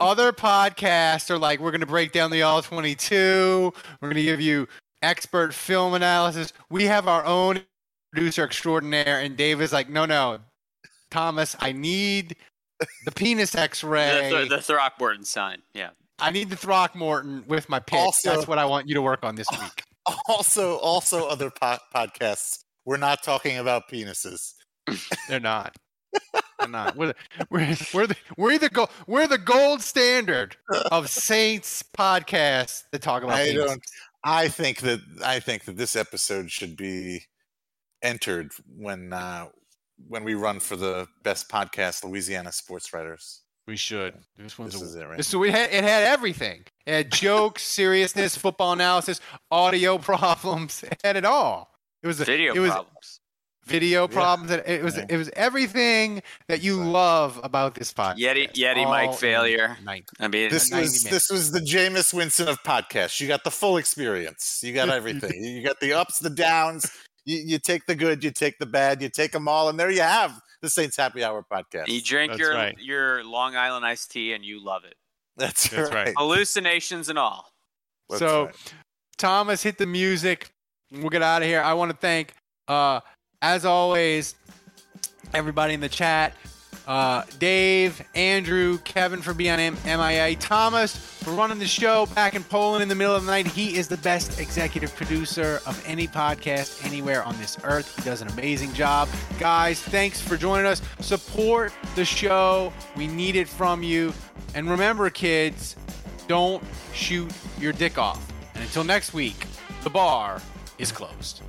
Other podcasts are like, we're going to break down the All 22. We're going to give you expert film analysis. We have our own producer extraordinaire, and Dave is like, no, no, Thomas, I need the penis X-ray. the, the Throckmorton sign. Yeah. I need the Throckmorton with my picks. Also- That's what I want you to work on this <laughs> week. also also other po- podcasts. We're not talking about penises. They're not. <laughs> They're not. We're the, we're, we're the we're the gold we're the gold standard of <laughs> Saints podcasts that talk about. I penis. don't. I think that I think that this episode should be entered when uh, when we run for the best podcast Louisiana sports writers. We should. This one's This a, is it, right? this- so it had it had everything. It had <laughs> jokes, seriousness, football analysis, audio <laughs> problems. It had it all. It was a- Video it was problems. video Yeah. problems. It it was Yeah. it was everything that you love about this podcast. Yeti Yeti all mic failure. I mean, This was minutes. this was the Jameis Winston of podcasts. You got the full experience. You got <laughs> everything. you got the ups, the downs. You, you take the good, you take the bad, you take them all, and there you have the Saints Happy Hour podcast. you drink That's your right. your Long Island iced tea and you love it. That's, That's right. right. Hallucinations and all. That's so right. Thomas hit the music. We'll get out of here. I want to thank, uh, as always, everybody in the chat. Uh, Dave, Andrew, Kevin for being on MIA, Thomas for running the show back in Poland in the middle of the night. He is the best executive producer of any podcast anywhere on this earth. He does an amazing job. Guys, thanks for joining us. Support the show. We need it from you. And remember, kids, don't shoot your dick off. And until next week, the bar is closed.